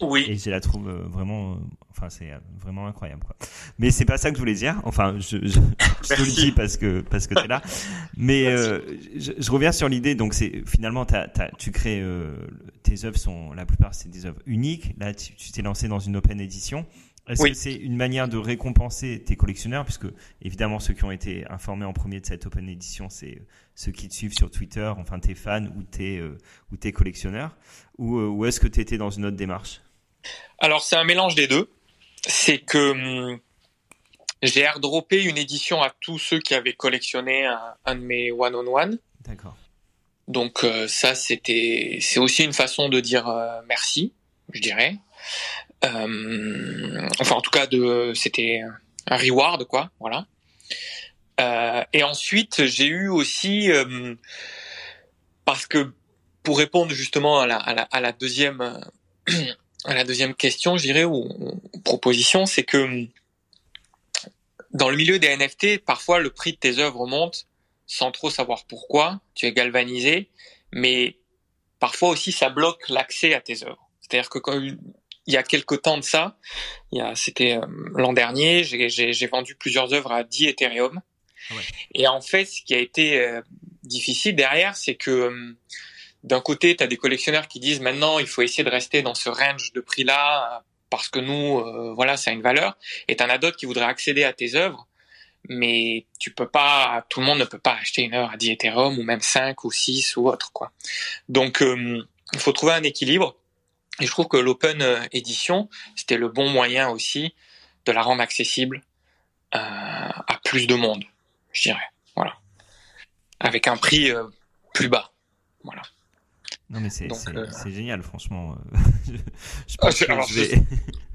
Oui. Et je la trouve vraiment, enfin c'est vraiment incroyable quoi. Mais c'est pas ça que je voulais dire. Enfin, je, je, je te le dis parce que parce que t'es là. Mais euh, je, je, reviens sur l'idée. Donc c'est finalement as, as, tu crées euh, tes œuvres sont la plupart c'est des œuvres uniques. Là tu t'es lancé dans une open édition. Est-ce Oui. que c'est une manière de récompenser tes collectionneurs? Puisque évidemment ceux qui ont été informés en premier de cette open édition c'est ceux qui te suivent sur Twitter, enfin tes fans ou tes euh, ou tes collectionneurs ou, euh, ou est-ce que tu étais dans une autre démarche? Alors c'est un mélange des deux. C'est que hum, j'ai airdroppé une édition à tous ceux qui avaient collectionné un, un de mes one on one. D'accord. Donc euh, ça c'était c'est aussi une façon de dire euh, merci, je dirais. Euh, enfin en tout cas de c'était un reward quoi, voilà. Euh, et ensuite j'ai eu aussi euh, parce que pour répondre justement à la, à la, à la deuxième à la deuxième question, je dirais ou, proposition, c'est que dans le milieu des NFT, parfois le prix de tes œuvres monte sans trop savoir pourquoi, tu es galvanisé, mais parfois aussi ça bloque l'accès à tes œuvres. C'est-à-dire que quand il y a quelque temps de ça, c'était euh, l'an dernier, j'ai, vendu plusieurs œuvres à 10 Ethereum. Ouais. Et en fait, ce qui a été euh, difficile derrière, c'est que euh, d'un côté, tu as des collectionneurs qui disent maintenant, il faut essayer de rester dans ce range de prix-là parce que nous, euh, voilà, ça a une valeur. Et t'en as d'autres qui voudraient accéder à tes œuvres mais tu peux pas, tout le monde ne peut pas acheter une heure à 10 Ethereum ou même 5 ou 6 ou autre, quoi. Donc, euh, il faut trouver un équilibre. Et je trouve que l'open édition, c'était le bon moyen aussi de la rendre accessible euh, à plus de monde, je dirais. Voilà. Avec un prix euh, plus bas. Voilà. Non mais c'est euh, génial franchement. je, je Ah, pense je- que alors, je je vais.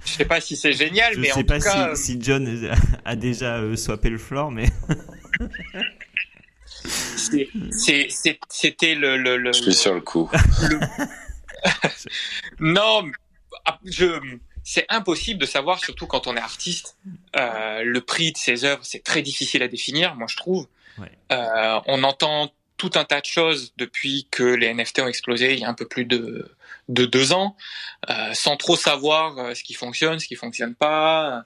Je sais pas si c'est génial, Je mais sais en pas tout cas, si, si John a déjà euh, swappé le floor, mais c'était le, le, le, Je suis sur le coup. Non, ah, je, c'est impossible de savoir, surtout quand on est artiste. Euh, le prix de ses œuvres, c'est très difficile à définir, moi je trouve. Ouais. Euh, on entend tout un tas de choses depuis que les NFT ont explosé il y a un peu plus de, de deux ans, euh, sans trop savoir ce qui fonctionne, ce qui fonctionne pas.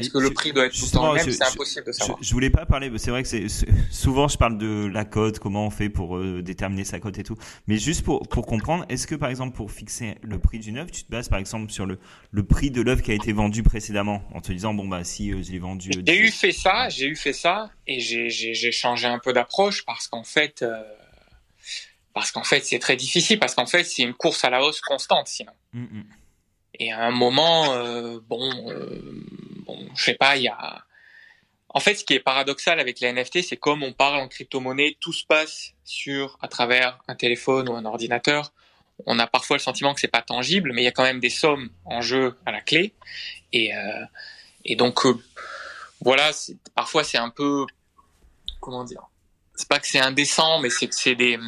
Est-ce que le Je- prix doit être tout le temps justement, le même je- C'est je- impossible de je, savoir. je voulais pas parler. C'est vrai que c'est souvent je parle de la cote, comment on fait pour euh, déterminer sa cote et tout. Mais juste pour pour comprendre, est-ce que par exemple pour fixer le prix d'une œuvre, tu te bases par exemple sur le le prix de l'œuvre qui a été vendue précédemment, en te disant bon bah si euh, je l'ai vendu. euh, J'ai eu fait ça, j'ai eu fait ça, et j'ai changé un peu d'approche parce qu'en fait, euh, parce qu'en fait c'est très difficile parce qu'en fait c'est une course à la hausse constante sinon. Mm, mm. Et à un moment, euh, bon, euh, je sais pas, il y a. En fait, ce qui est paradoxal avec les NFT, c'est comme on parle en crypto-monnaie, tout se passe sur à travers un téléphone ou un ordinateur. On a parfois le sentiment que c'est pas tangible, mais il y a quand même des sommes en jeu à la clé. Et euh, donc euh, voilà, parfois c'est un peu comment dire. C'est pas que c'est indécent, mais c'est que c'est des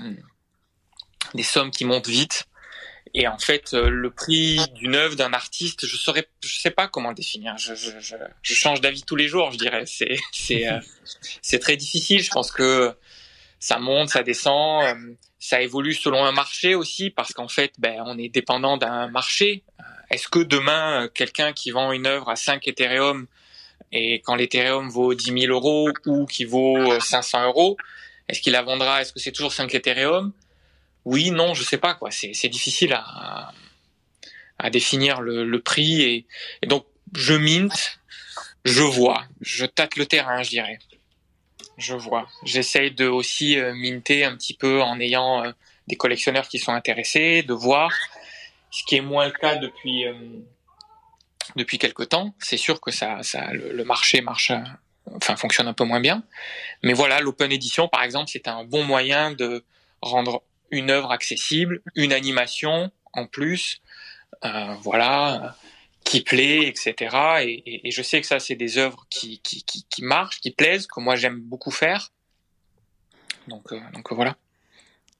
des sommes qui montent vite. Et en fait, euh, le prix d'une œuvre d'un artiste, je saurais, je sais pas comment le définir. Je, je, je, je change d'avis tous les jours, je dirais. C'est, c'est, euh, c'est très difficile. Je pense que ça monte, ça descend, euh, ça évolue selon un marché aussi, parce qu'en fait, ben, on est dépendant d'un marché. Est-ce que demain, quelqu'un qui vend une œuvre à 5 Ethereum et quand l'Ethereum vaut 10 000 euros ou qui vaut euh, 500 euros, est-ce qu'il la vendra? Est-ce que c'est toujours 5 Ethereum? Oui, non, je sais pas quoi. C'est difficile à à définir le, le prix et, donc je mint, je vois, je tâte le terrain, je dirais. Je vois. J'essaye de aussi euh, minter un petit peu en ayant euh, des collectionneurs qui sont intéressés, de voir. Ce qui est moins le cas depuis euh, depuis quelque temps. C'est sûr que ça ça le, le marché marche, enfin fonctionne un peu moins bien. Mais voilà, l'open edition par exemple, c'est un bon moyen de rendre une œuvre accessible, une animation en plus, euh, voilà, euh, qui plaît, etc. Et, et, et je sais que ça, c'est des œuvres qui, qui, qui, qui marchent, qui plaisent, que moi j'aime beaucoup faire. Donc, euh, donc voilà.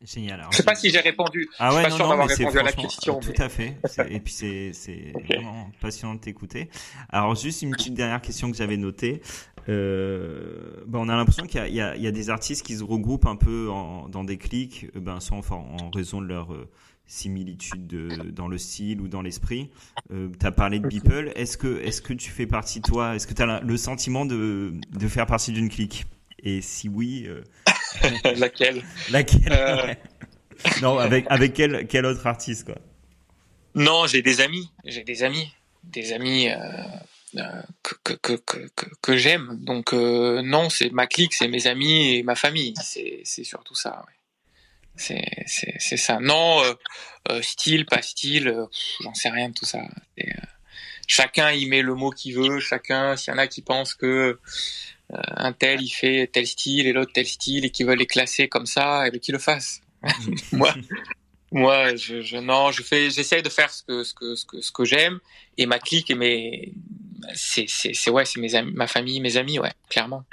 Génial. Je sais pas si j'ai répondu. Ah ouais, je suis pas non, sûr non, d'avoir mais c'est répondu à la question. Tout mais- à fait. Et puis c'est c'est Ok. vraiment passionnant de t'écouter. Alors juste une petite dernière question que j'avais notée. Euh, ben, on a l'impression qu'il y a, il y, y a des artistes qui se regroupent un peu en, dans des clics, euh, ben, soit en, en raison de leur euh, similitude de- dans le style ou dans l'esprit. Euh, tu as parlé de Beeple. Est-ce que, est-ce que tu fais partie, toi, est-ce que tu as le sentiment de, de faire partie d'une clique? Et si oui, euh, Laquelle? Laquelle? Euh. Non, avec, avec quel, quel autre artiste quoi? Non, j'ai des amis. J'ai des amis. Des amis euh, euh, que, que, que, j'aime. Donc, euh, non, c'est ma clique, c'est mes amis et ma famille. C'est, surtout ça. ouais. C'est, ça. Non, euh, euh, style, pas style, j'en sais rien de tout ça. Chacun y met le mot qu'il veut. Chacun, s'il y en a qui pensent que un tel il fait tel style et l'autre tel style et qui veulent les classer comme ça, et bien qu'ils le fassent. Moi, moi, je non, je fais, j'essaye de faire ce que ce que ce que ce que j'aime et ma clique et mes, c'est c'est ouais, c'est mes amis, ma famille, mes amis, ouais, clairement,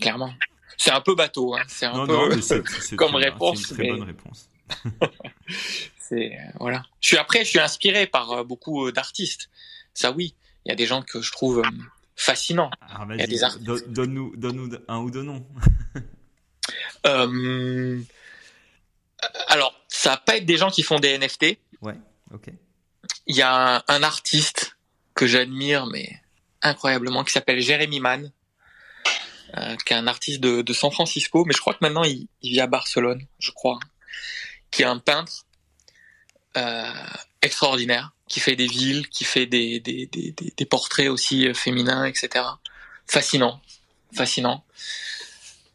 clairement. C'est un peu bateau, hein, c'est un Non, peu, non, c'est- comme réponse, C'est une très mais- bonne réponse. c'est voilà. Je suis après, je suis inspiré par euh, beaucoup euh, d'artistes. Ça oui, il y a des gens que je trouve euh, fascinants. Alors Il y a des artistes. don- donne-nous donne-nous un ou deux noms. Euh, alors, ça va pas être des gens qui font des NFT. Ouais, ok. Il y a un, un artiste que j'admire, mais incroyablement, qui s'appelle Jeremy Mann, euh, qui est un artiste de, de San Francisco, mais je crois que maintenant il, vit à Barcelone, je crois, qui est un peintre euh, extraordinaire, qui fait des villes, qui fait des, des, des, des, portraits aussi euh, féminins, etc. Fascinant, fascinant.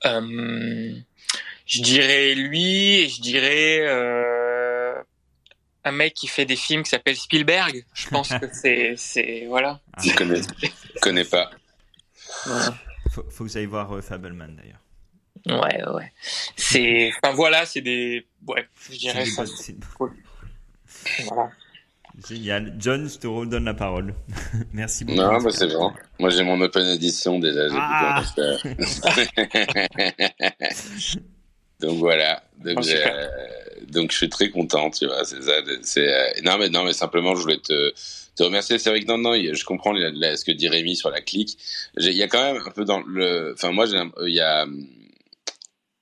Je dirais lui, et je dirais un mec qui fait des films qui s'appelle Spielberg. Je pense que c'est, c'est voilà. Ah, Je connais, je connais pas. faut, faut que j'aille voir euh, Fableman d'ailleurs. Ouais, ouais. C'est, enfin voilà, c'est des, ouais, je dirais C'est ça. Voilà. Génial. John, je te redonne la parole. Merci beaucoup. Non, bah, c'est bon. Moi, j'ai mon Open Edition déjà. j'ai Ah. donc voilà. Donc, Oh, euh, donc je suis très content, tu vois. C'est ça. C'est euh, non mais non mais simplement, je voulais te te remercier. C'est vrai que non non, je comprends la- la- ce que dit Rémi sur la clique. Il y a quand même un peu dans le. Enfin moi, il y a.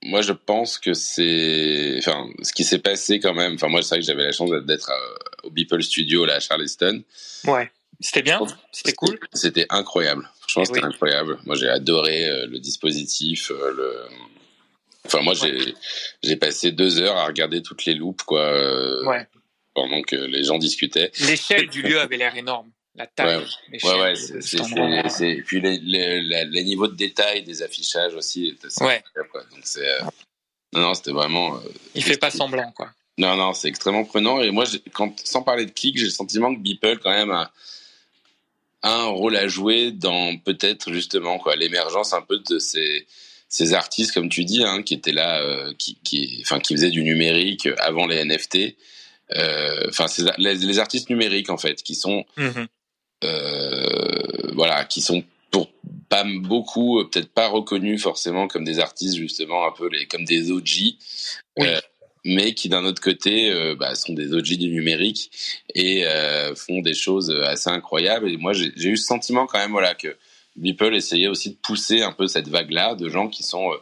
Moi, je pense que c'est, enfin, ce qui s'est passé quand même. Enfin, moi, c'est vrai que j'avais la chance d'être euh, au Beeple Studio là à Charleston. Ouais. C'était bien, c'était cool? C'était incroyable. Franchement, Eh c'était oui. incroyable. Moi, j'ai adoré euh, le dispositif. euh, le... Enfin, moi, j'ai j'ai passé deux heures à regarder toutes les loupes, quoi, euh, Ouais. pendant que les gens discutaient. L'échelle du lieu avait l'air énorme. La taille. Ouais. Ouais, ouais. c'est- puis les, les, la- les niveaux de détail des affichages aussi. étaient- c'est Ouais. quoi. Donc c'est. euh, Non, non, c'était vraiment. euh, Il fait pas semblant, quoi. Non, non, c'est extrêmement prenant. Et moi, quand, sans parler de clic, j'ai le sentiment que Beeple, quand même, a, a un rôle à jouer dans peut-être justement quoi l'émergence un peu de ces, ces artistes, comme tu dis, hein, qui étaient là, euh, qui, qui, enfin, qui faisaient du numérique avant les NFT. Euh, Enfin, les, les artistes numériques, en fait, qui sont, Mhm. euh, voilà, qui sont pour pas beaucoup, peut-être pas reconnus forcément comme des artistes justement un peu les comme des OG, Oui. mais qui d'un autre côté bah, sont des OG du numérique et font des choses assez incroyables. Et moi j'ai j'ai eu ce sentiment quand même voilà que Beeple essayait aussi de pousser un peu cette vague-là de gens qui sont euh,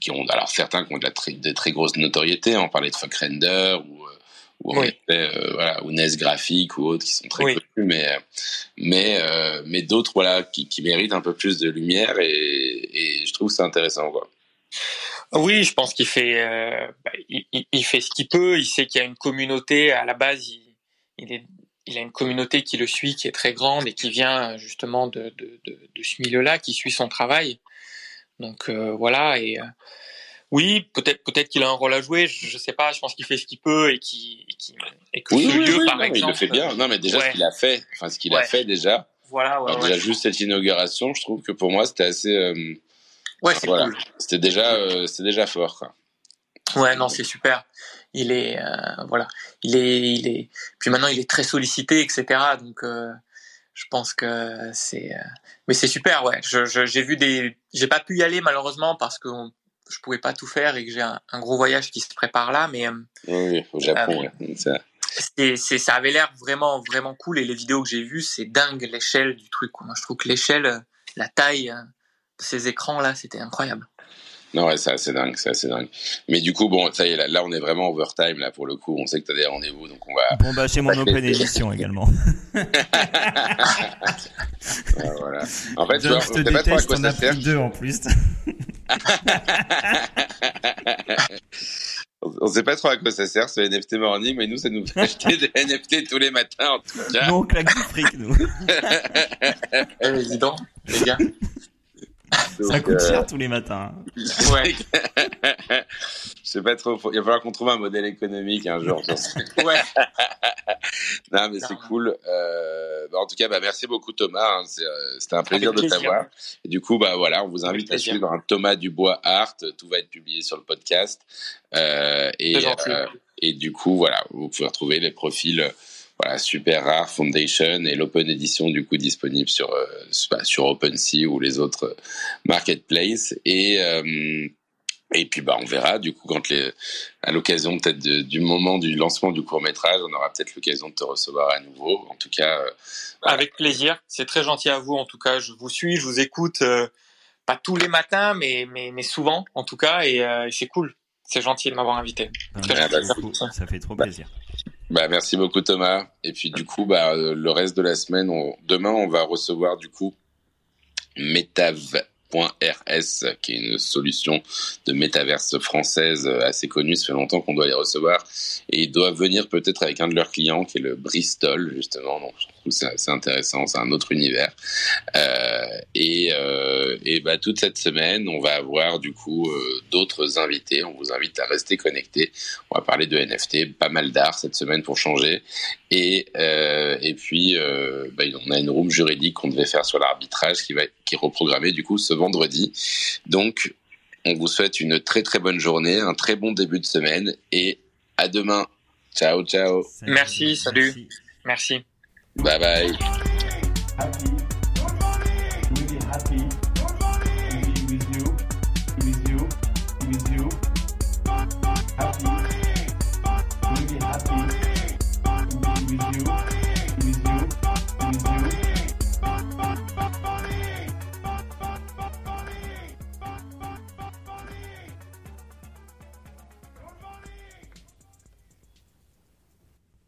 qui ont alors certains qui ont de la très, de très grosses notoriétés. On parlait de Fuck Render ou euh, ou Oui. euh, voilà ou NES Graphique ou autres qui sont très Oui. connus, mais mais euh, mais d'autres voilà qui, qui méritent un peu plus de lumière et, et je trouve ça intéressant quoi. Oui, je pense qu'il fait, euh, bah, il, il- il fait ce qu'il peut. Il sait qu'il y a une communauté. À la base, il, il, est, il a une communauté qui le suit, qui est très grande et qui vient justement de, de, de, de ce milieu-là, qui suit son travail. Donc euh, voilà. Et euh, oui, peut-être, peut-être qu'il a un rôle à jouer. Je, je sais pas. Je pense qu'il fait ce qu'il peut et qui, et, qui- et que Oui, ce oui, lieu, oui, par non, mais exemple, il le fait bien. Non mais déjà ouais. ce qu'il a fait, enfin ce qu'il a fait déjà. Voilà. Ouais, Alors déjà juste cette inauguration, je trouve que pour moi c'était assez, euh, Ouais, c'est voilà, cool. c'était déjà euh, déjà fort quoi. Ouais, non, c'est super. Il est, euh, voilà, il est, il est. Puis maintenant, il est très sollicité, etc. Donc, euh, je pense que c'est. euh, Mais c'est super, ouais. Je, je- j'ai vu des. J'ai pas pu y aller malheureusement parce que on- je pouvais pas tout faire et que j'ai un, un gros voyage qui se prépare là, mais Oui, au Japon. Euh, ouais. Ça- c'est, c'est, ça avait l'air vraiment, vraiment cool. Et les vidéos que j'ai vues, c'est dingue l'échelle du truc. Moi, je trouve que l'échelle, la taille de ces écrans là, c'était incroyable. Non, ouais, c'est assez dingue, c'est assez dingue. Mais du coup, bon, ça y est, là, là, on est vraiment overtime, là, pour le coup. On sait que tu as des rendez-vous, donc on va. Bon, bah, chez mon Open Edition également. Ouais, voilà. En fait, tu John, vois, je te pas trop à déteste, quoi ça sert. deux en plus. On sait pas trop à quoi ça sert, ce NFT Morning, mais nous, ça nous fait acheter des NFT tous les matins, en tout cas. Nous, on claque du fric, nous. Eh, dis donc, les gars. Ça coûte euh, cher tous les matins. Ouais, Je sais pas trop, faut- il va falloir qu'on trouve un modèle économique un jour. ouais. non, mais c'est cool. Euh, bah, en tout cas, bah, merci beaucoup Thomas. hein. Euh, C'était un plaisir de t'avoir. Et du coup, bah voilà, on vous invite à suivre un Thomas Dubois Art. Tout va être publié sur le podcast. Euh, et, euh, et du coup, voilà, vous pouvez retrouver les profils. Voilà, super rare Foundation et l'Open Edition du coup disponible sur euh, bah, sur OpenSea ou les autres euh, marketplaces et euh, et puis bah on verra du coup quand les à l'occasion peut-être du moment du lancement du court métrage, on aura peut-être l'occasion de te recevoir à nouveau. En tout cas, euh, Avec plaisir. C'est très gentil à vous. En tout cas, je vous suis, je vous écoute. euh, pas tous les matins, mais, mais, mais souvent, en tout cas. Et, euh, c'est cool. C'est gentil de m'avoir invité. Très Ah, bah, Merci beaucoup. Ça fait trop plaisir. bah merci beaucoup Thomas. Et puis du coup bah euh, le reste de la semaine, on- demain on va recevoir du coup Metav.rs qui est une solution de métaverse française euh, assez connue. Ça fait longtemps qu'on doit les recevoir et ils doivent venir peut-être avec un de leurs clients qui est le Bristol justement. C'est assez intéressant, c'est un autre univers. Euh, et euh, et bah toute cette semaine, on va avoir du coup euh, d'autres invités. On vous invite à rester connectés. On va parler de NFT, pas mal d'art cette semaine pour changer. Et euh, et puis euh, bah, on a une room juridique qu'on devait faire sur l'arbitrage qui va qui est reprogrammée du coup ce vendredi. Donc on vous souhaite une très très bonne journée, un très bon début de semaine et à demain. Ciao ciao. Salut. Merci, salut. Merci. Merci. Bye bye.